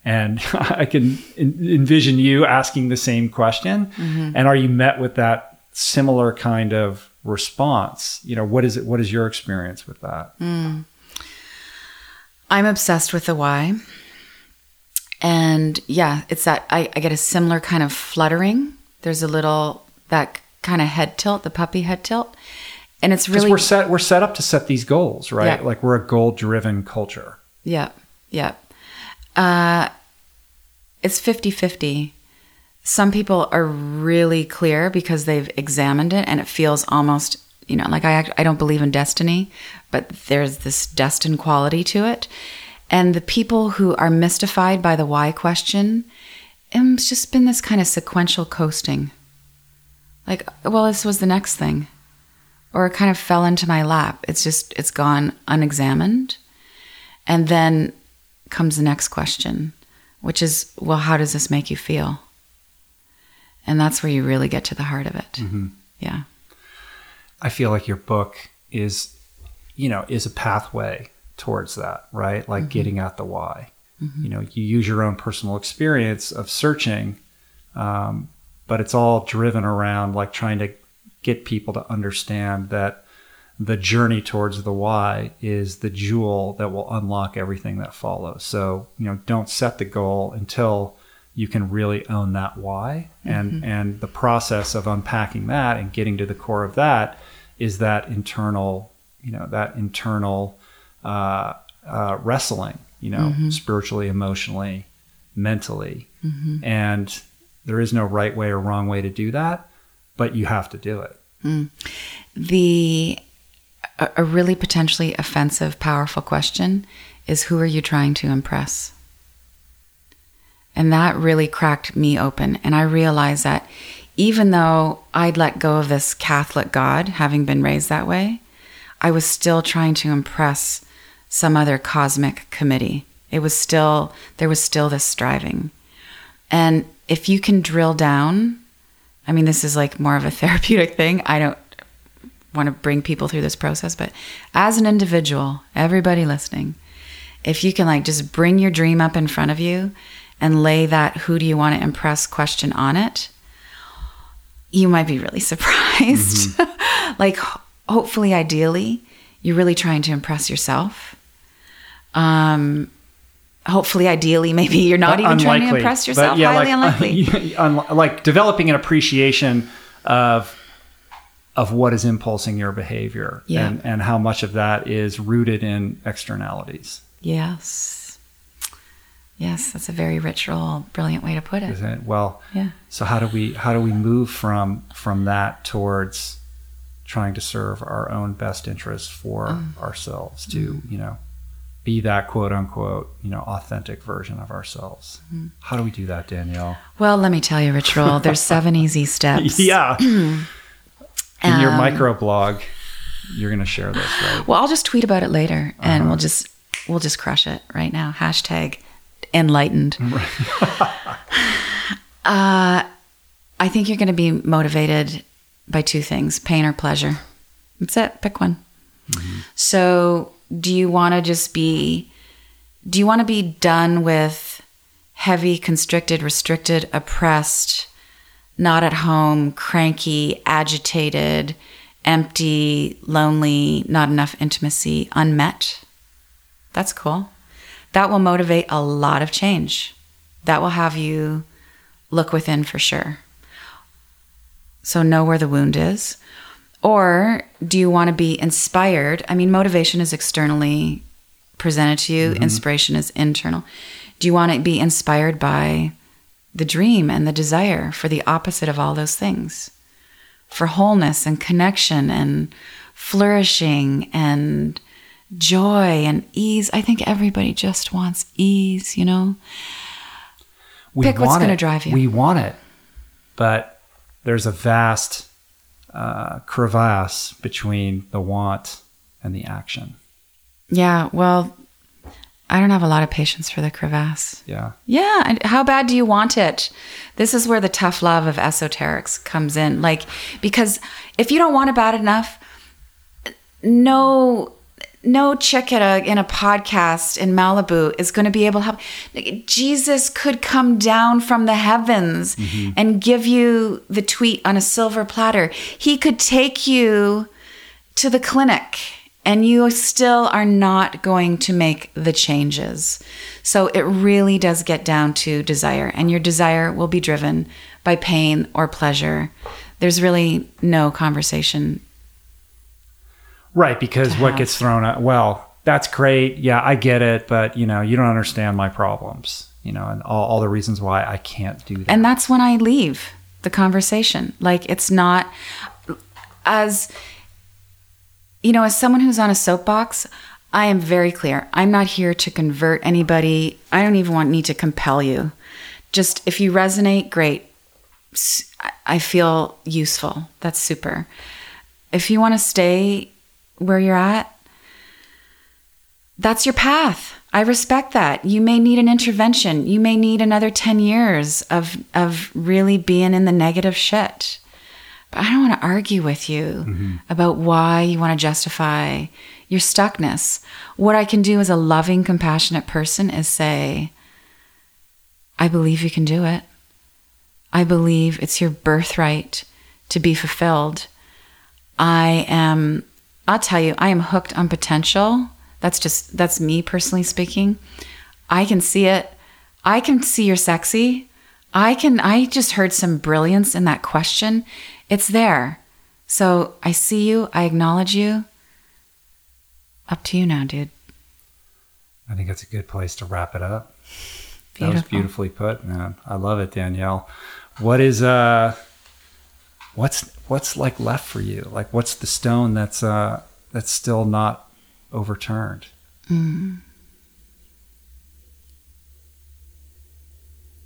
and I can envision you asking the same question. Mm-hmm. And are you met with that similar kind of response? You know, what is it? What is your experience with that? Mm. I'm obsessed with the why. And yeah, it's that I, I get a similar kind of fluttering. There's a little, that kind of head tilt, the puppy head tilt. And it's really we're set we're set up to set these goals, right? Yeah. Like we're a goal driven culture. Yeah. Yeah. Uh, it's 50 50. Some people are really clear because they've examined it and it feels almost, you know, like I, I don't believe in destiny, but there's this destined quality to it. And the people who are mystified by the why question, um, it's just been this kind of sequential coasting. Like, well, this was the next thing. Or it kind of fell into my lap. It's just, it's gone unexamined. And then comes the next question, which is, well, how does this make you feel? And that's where you really get to the heart of it. Mm-hmm. Yeah. I feel like your book is, you know, is a pathway towards that, right? Like mm-hmm. getting at the why. Mm-hmm. You know, you use your own personal experience of searching, um, but it's all driven around like trying to get people to understand that the journey towards the why is the jewel that will unlock everything that follows. So, you know, don't set the goal until you can really own that why. And mm-hmm. and the process of unpacking that and getting to the core of that is that internal, you know, that internal uh, uh, wrestling, you know, mm-hmm. spiritually, emotionally, mentally. Mm-hmm. And there is no right way or wrong way to do that, but you have to do it. Mm. The a, a really potentially offensive, powerful question is who are you trying to impress? And that really cracked me open. And I realized that even though I'd let go of this Catholic God, having been raised that way, I was still trying to impress some other cosmic committee. It was still, there was still this striving. And if you can drill down, I mean, this is like more of a therapeutic thing. I don't want to bring people through this process, but as an individual, everybody listening, if you can like just bring your dream up in front of you and lay that who do you want to impress question on it, you might be really surprised. Mm-hmm. like, hopefully, ideally, you're really trying to impress yourself. Um, hopefully, ideally, maybe you're not but even unlikely. trying to impress yourself. Yeah, Highly like, unlikely. like developing an appreciation of of what is impulsing your behavior yeah. and, and how much of that is rooted in externalities. Yes. Yes, that's a very ritual, brilliant way to put it. it? Well, yeah. So how do we how do we move from from that towards trying to serve our own best interests for mm. ourselves to, mm. you know, be that quote unquote, you know, authentic version of ourselves. Mm. How do we do that, Danielle? Well, let me tell you, ritual there's seven easy steps. Yeah. in um, your micro blog you're going to share this right well i'll just tweet about it later and uh-huh. we'll just we'll just crush it right now hashtag enlightened uh, i think you're going to be motivated by two things pain or pleasure. That's it. Pick one. So, do you want to just be, do you want to be done with heavy, constricted, restricted, oppressed, not at home, cranky, agitated, empty, lonely, not enough intimacy, unmet? That's cool. That will motivate a lot of change. That will have you look within for sure. So, know where the wound is. Or do you want to be inspired? I mean, motivation is externally presented to you, mm-hmm. inspiration is internal. Do you want to be inspired by the dream and the desire for the opposite of all those things? For wholeness and connection and flourishing and joy and ease. I think everybody just wants ease, you know? We Pick what's want gonna it. drive you. We want it, but there's a vast uh, crevasse between the want and the action. Yeah, well, I don't have a lot of patience for the crevasse. Yeah. Yeah, and how bad do you want it? This is where the tough love of esoterics comes in. Like, because if you don't want it bad enough, no, no chick at a in a podcast in Malibu is going to be able to help. Jesus could come down from the heavens mm-hmm. and give you the tweet on a silver platter. He could take you to the clinic and you still are not going to make the changes. So it really does get down to desire, and your desire will be driven by pain or pleasure. There's really no conversation. Right, because what gets thrown out, well, that's great. Yeah, I get it, but you know, you don't understand my problems, you know, and all, all the reasons why I can't do that. And that's when I leave the conversation. Like it's not as you know, as someone who's on a soapbox, I am very clear. I'm not here to convert anybody. I don't even want need to compel you. Just if you resonate, great. I feel useful. That's super. If you want to stay where you're at, that's your path. I respect that. You may need an intervention. You may need another 10 years of of really being in the negative shit. But I don't want to argue with you mm-hmm. about why you want to justify your stuckness. What I can do as a loving, compassionate person is say, I believe you can do it. I believe it's your birthright to be fulfilled. I am, I'll tell you, I am hooked on potential. That's just, that's me personally speaking. I can see it. I can see you're sexy. I can, I just heard some brilliance in that question. It's there. So I see you. I acknowledge you. Up to you now, dude. I think that's a good place to wrap it up. That was beautifully put, man. I love it, Danielle. What is uh what's what's like left for you? Like what's the stone that's uh that's still not overturned?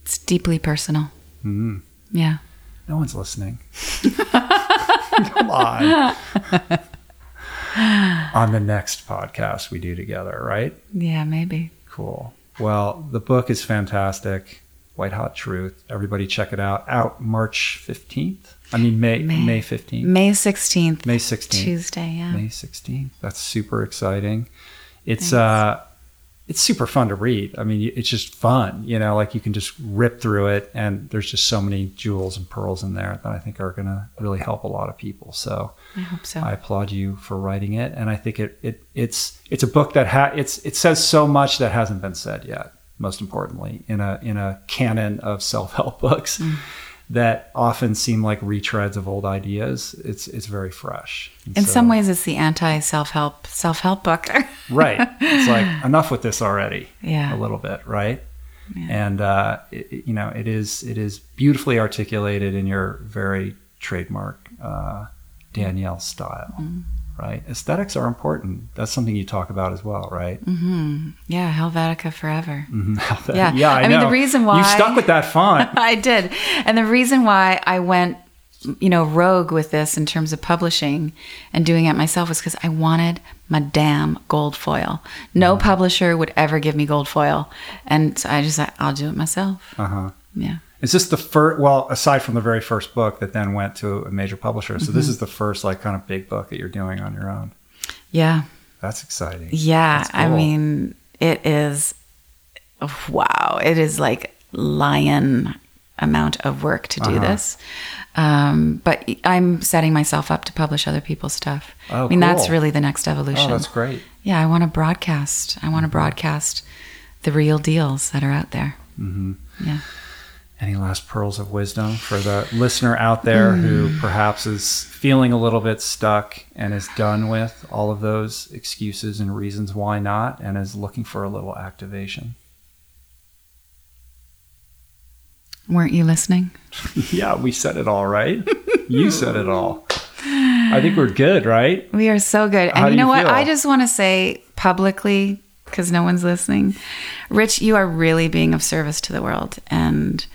It's deeply personal. Mm. Yeah. No one's listening. Come on. On the next podcast we do together, right? Yeah, maybe. Cool. Well, the book is fantastic. White Hot Truth. Everybody check it out. Out March 15th. I mean May May. May 15th. May 16th. May 16th. Tuesday, yeah. May 16th. That's super exciting. It's uh it's super fun to read. I mean, it's just fun, you know, like you can just rip through it and there's just so many jewels and pearls in there that I think are going to really help a lot of people. So, I hope so. I applaud you for writing it and I think it, it it's it's a book that ha- it's it says so much that hasn't been said yet. Most importantly, in a in a canon of self-help books Mm. That often seem like retreads of old ideas, it's it's very fresh. And In so- some ways, it's the anti self help self help book. right it's like enough with this already Yeah. a little bit right and uh, it, it- you know it is it is beautifully articulated in your very trademark uh, danielle style Mm-hmm. Right aesthetics are important that's something you talk about as well right yeah, Helvetica forever. Mhm. Yeah. yeah I, I mean, the reason you why- stuck with that font I did. And the reason why I went, you know, rogue with this in terms of publishing and doing it myself was because I wanted my damn gold foil. No publisher would ever give me gold foil. And so I just, I'll do it myself. uh-huh Yeah. Is this the first? Well, aside from the very first book that then went to a major publisher, so this is the first like kind of big book that you're doing on your own. Yeah. That's exciting. Yeah. That's I mean, it is, wow. It is like lion amount of work to do Uh-huh. this. Um, but I'm setting myself up to publish other people's stuff. Oh, I mean, that's really the next evolution. Oh, that's great. Yeah, I want to broadcast. I want to broadcast the real deals that are out there. Mm-hmm. Yeah. Any last pearls of wisdom for the listener out there who hmm. perhaps is feeling a little bit stuck and is done with all of those excuses and reasons why not and is looking for a little activation? Weren't you listening? yeah, we said it all, right? you said it all. I think we're good, right? We are so good. And How you know you what? feel? I just want to say publicly, because no one's listening, Rich, you are really being of service to the world. And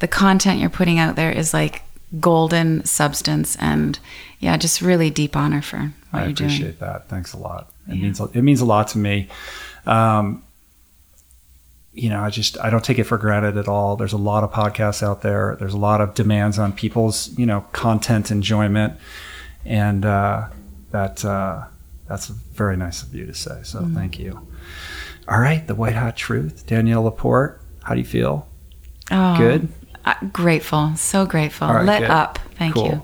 the content you're putting out there is like golden substance. And yeah, just really deep honor for what I you're doing. I appreciate that. Thanks a lot. It Yeah. means it means a lot to me. Um, you know, I just I don't take it for granted at all. There's a lot of podcasts out there. There's a lot of demands on people's you know content enjoyment, and uh, that uh, that's very nice of you to say. So Mm-hmm. thank you. All right, the white hot truth, Danielle Laporte. How do you feel? Oh, Good? Uh, grateful. So grateful. Right, Let good. up. Thank Cool. you.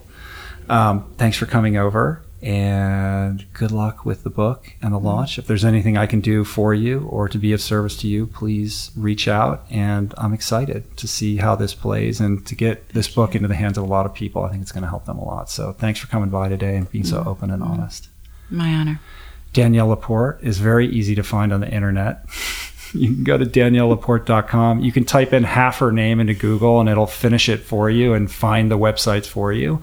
Um, thanks for coming over and good luck with the book and the Mm-hmm. launch. If there's anything I can do for you or to be of service to you, please reach out. And I'm excited to see how this plays and to get this book into the hands of a lot of people. I think it's going to help them a lot. So thanks for coming by today and being Mm-hmm. so open and honest. My honor. Danielle Laporte is very easy to find on the internet. You can go to daniellelaporte.com. You can type in half her name into Google and it'll finish it for you and find the websites for you.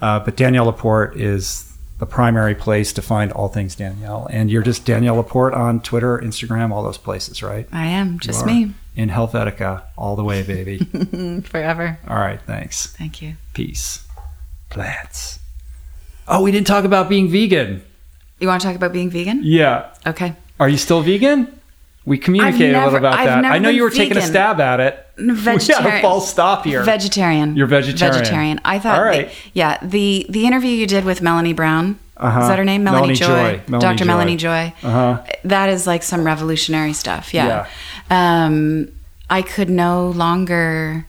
Uh, but Danielle Laporte is the primary place to find all things Danielle. And you're just Danielle Laporte on Twitter, Instagram, all those places, right? I am just me In Helvetica, all the way, baby. forever. all right, thanks. Thank you. Peace. Plants. Oh, we didn't talk about being vegan. You want to talk about being vegan? Yeah. Okay. Are you still vegan? We communicated a little about I've that. I know you were taking a stab at it. We had a false stop here. Vegetarian. You're vegetarian. Vegetarian. I thought. All right. yeah. The the interview you did with Melanie Brown. Uh-huh. Is that her name? Melanie, Melanie Joy. Joy. Melanie Dr. Joy. Melanie Joy. Uh-huh. That is like some revolutionary stuff. Yeah. Yeah. Um, I could no longer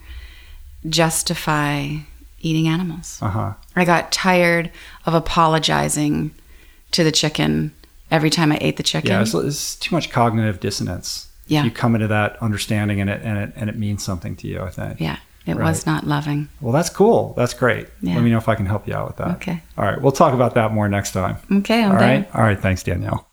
justify eating animals. Uh huh. I got tired of apologizing to the chicken every time I ate the chicken. Yeah, it's, it's too much cognitive dissonance. Yeah. You come into that understanding and it and it and it means something to you. I think. Yeah, it Right. was not loving. Well, that's cool. That's great. Yeah. Let me know if I can help you out with that. Okay. All right. We'll talk about that more next time. Okay, I'm All right. All right. Thanks, Danielle.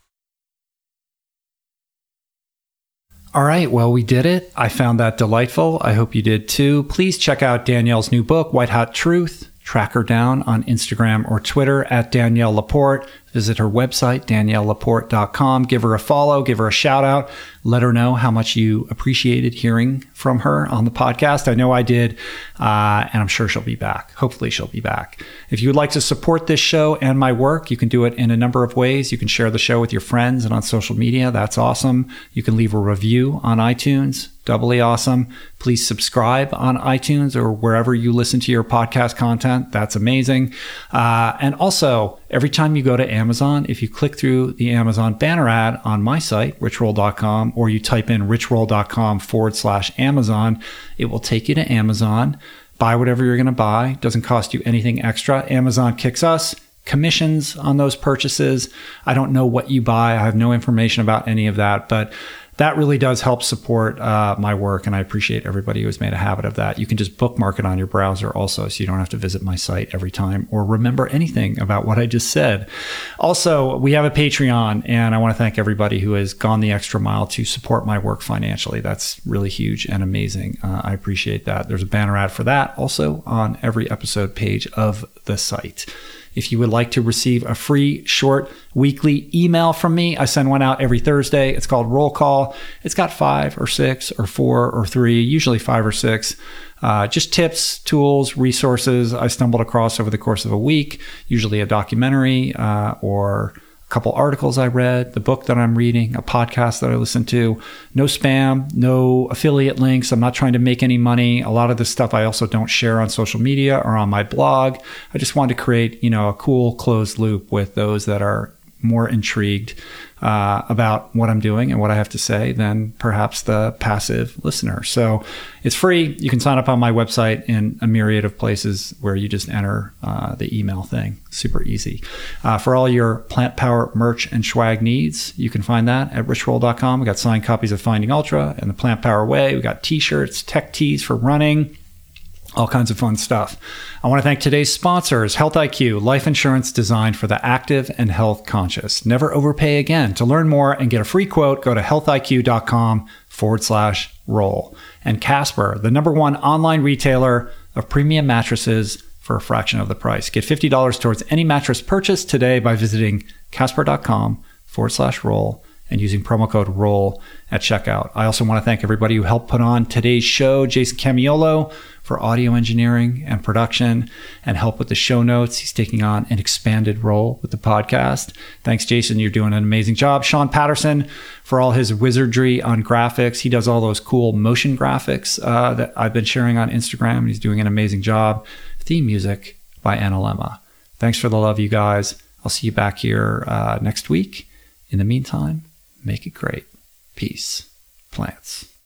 All right. Well, we did it. I found that delightful. I hope you did too. Please check out Danielle's new book, White Hot Truth. Track her down on Instagram or Twitter at Danielle Laporte. Visit her website, daniellelaporte.com. Give her a follow, give her a shout out. Let her know how much you appreciated hearing from her on the podcast. I know I did, uh, and I'm sure she'll be back. Hopefully, she'll be back. If you would like to support this show and my work, you can do it in a number of ways. You can share the show with your friends and on social media. That's awesome. You can leave a review on iTunes. Doubly awesome. Please subscribe on iTunes or wherever you listen to your podcast content. That's amazing. Uh, and also, every time you go to Amazon, if you click through the Amazon banner ad on my site, richroll.com, or you type in richroll.com forward slash Amazon, it will take you to Amazon. Buy whatever you're going to buy. Doesn't cost you anything extra. Amazon kicks us commissions on those purchases. I don't know what you buy. I have no information about any of that, but that really does help support uh, my work, and I appreciate everybody who has made a habit of that. You can just bookmark it on your browser also, so you don't have to visit my site every time or remember anything about what I just said. Also, we have a Patreon, and I want to thank everybody who has gone the extra mile to support my work financially. That's really huge and amazing. Uh, I appreciate that. There's a banner ad for that also on every episode page of the site. If you would like to receive a free short weekly email from me, I send one out every Thursday. It's called Roll Call. It's got five or six or four or three, usually five or six, uh, just tips, tools, resources I stumbled across over the course of a week, usually a documentary uh, or couple articles I read, the book that I'm reading, a podcast that I listen to. No spam, no affiliate links. I'm not trying to make any money. A lot of this stuff I also don't share on social media or on my blog. I just wanted to create, you know, a cool closed loop with those that are more intrigued uh, about what I'm doing and what I have to say than perhaps the passive listener. So it's free. You can sign up on my website in a myriad of places where you just enter uh, the email thing. Super easy. Uh, for all your plant power merch and swag needs, you can find that at richroll.com. We got signed copies of Finding Ultra and the Plant Power Way. We got t-shirts, tech tees for running all kinds of fun stuff. I want to thank today's sponsors, Health IQ, life insurance designed for the active and health conscious. Never overpay again. To learn more and get a free quote, go to healthiq.com forward slash roll. And Casper, the number one online retailer of premium mattresses for a fraction of the price. Get $50 towards any mattress purchase today by visiting casper.com forward slash roll and using promo code ROLL at checkout. I also want to thank everybody who helped put on today's show, Jason Camiolo for audio engineering and production and help with the show notes. He's taking on an expanded role with the podcast. Thanks, Jason. You're doing an amazing job. Sean Patterson for all his wizardry on graphics. He does all those cool motion graphics uh, that I've been sharing on Instagram. He's doing an amazing job. Theme music by Analemma. Thanks for the love, you guys. I'll see you back here uh, next week. In the meantime, Make it great. Peace. Plants.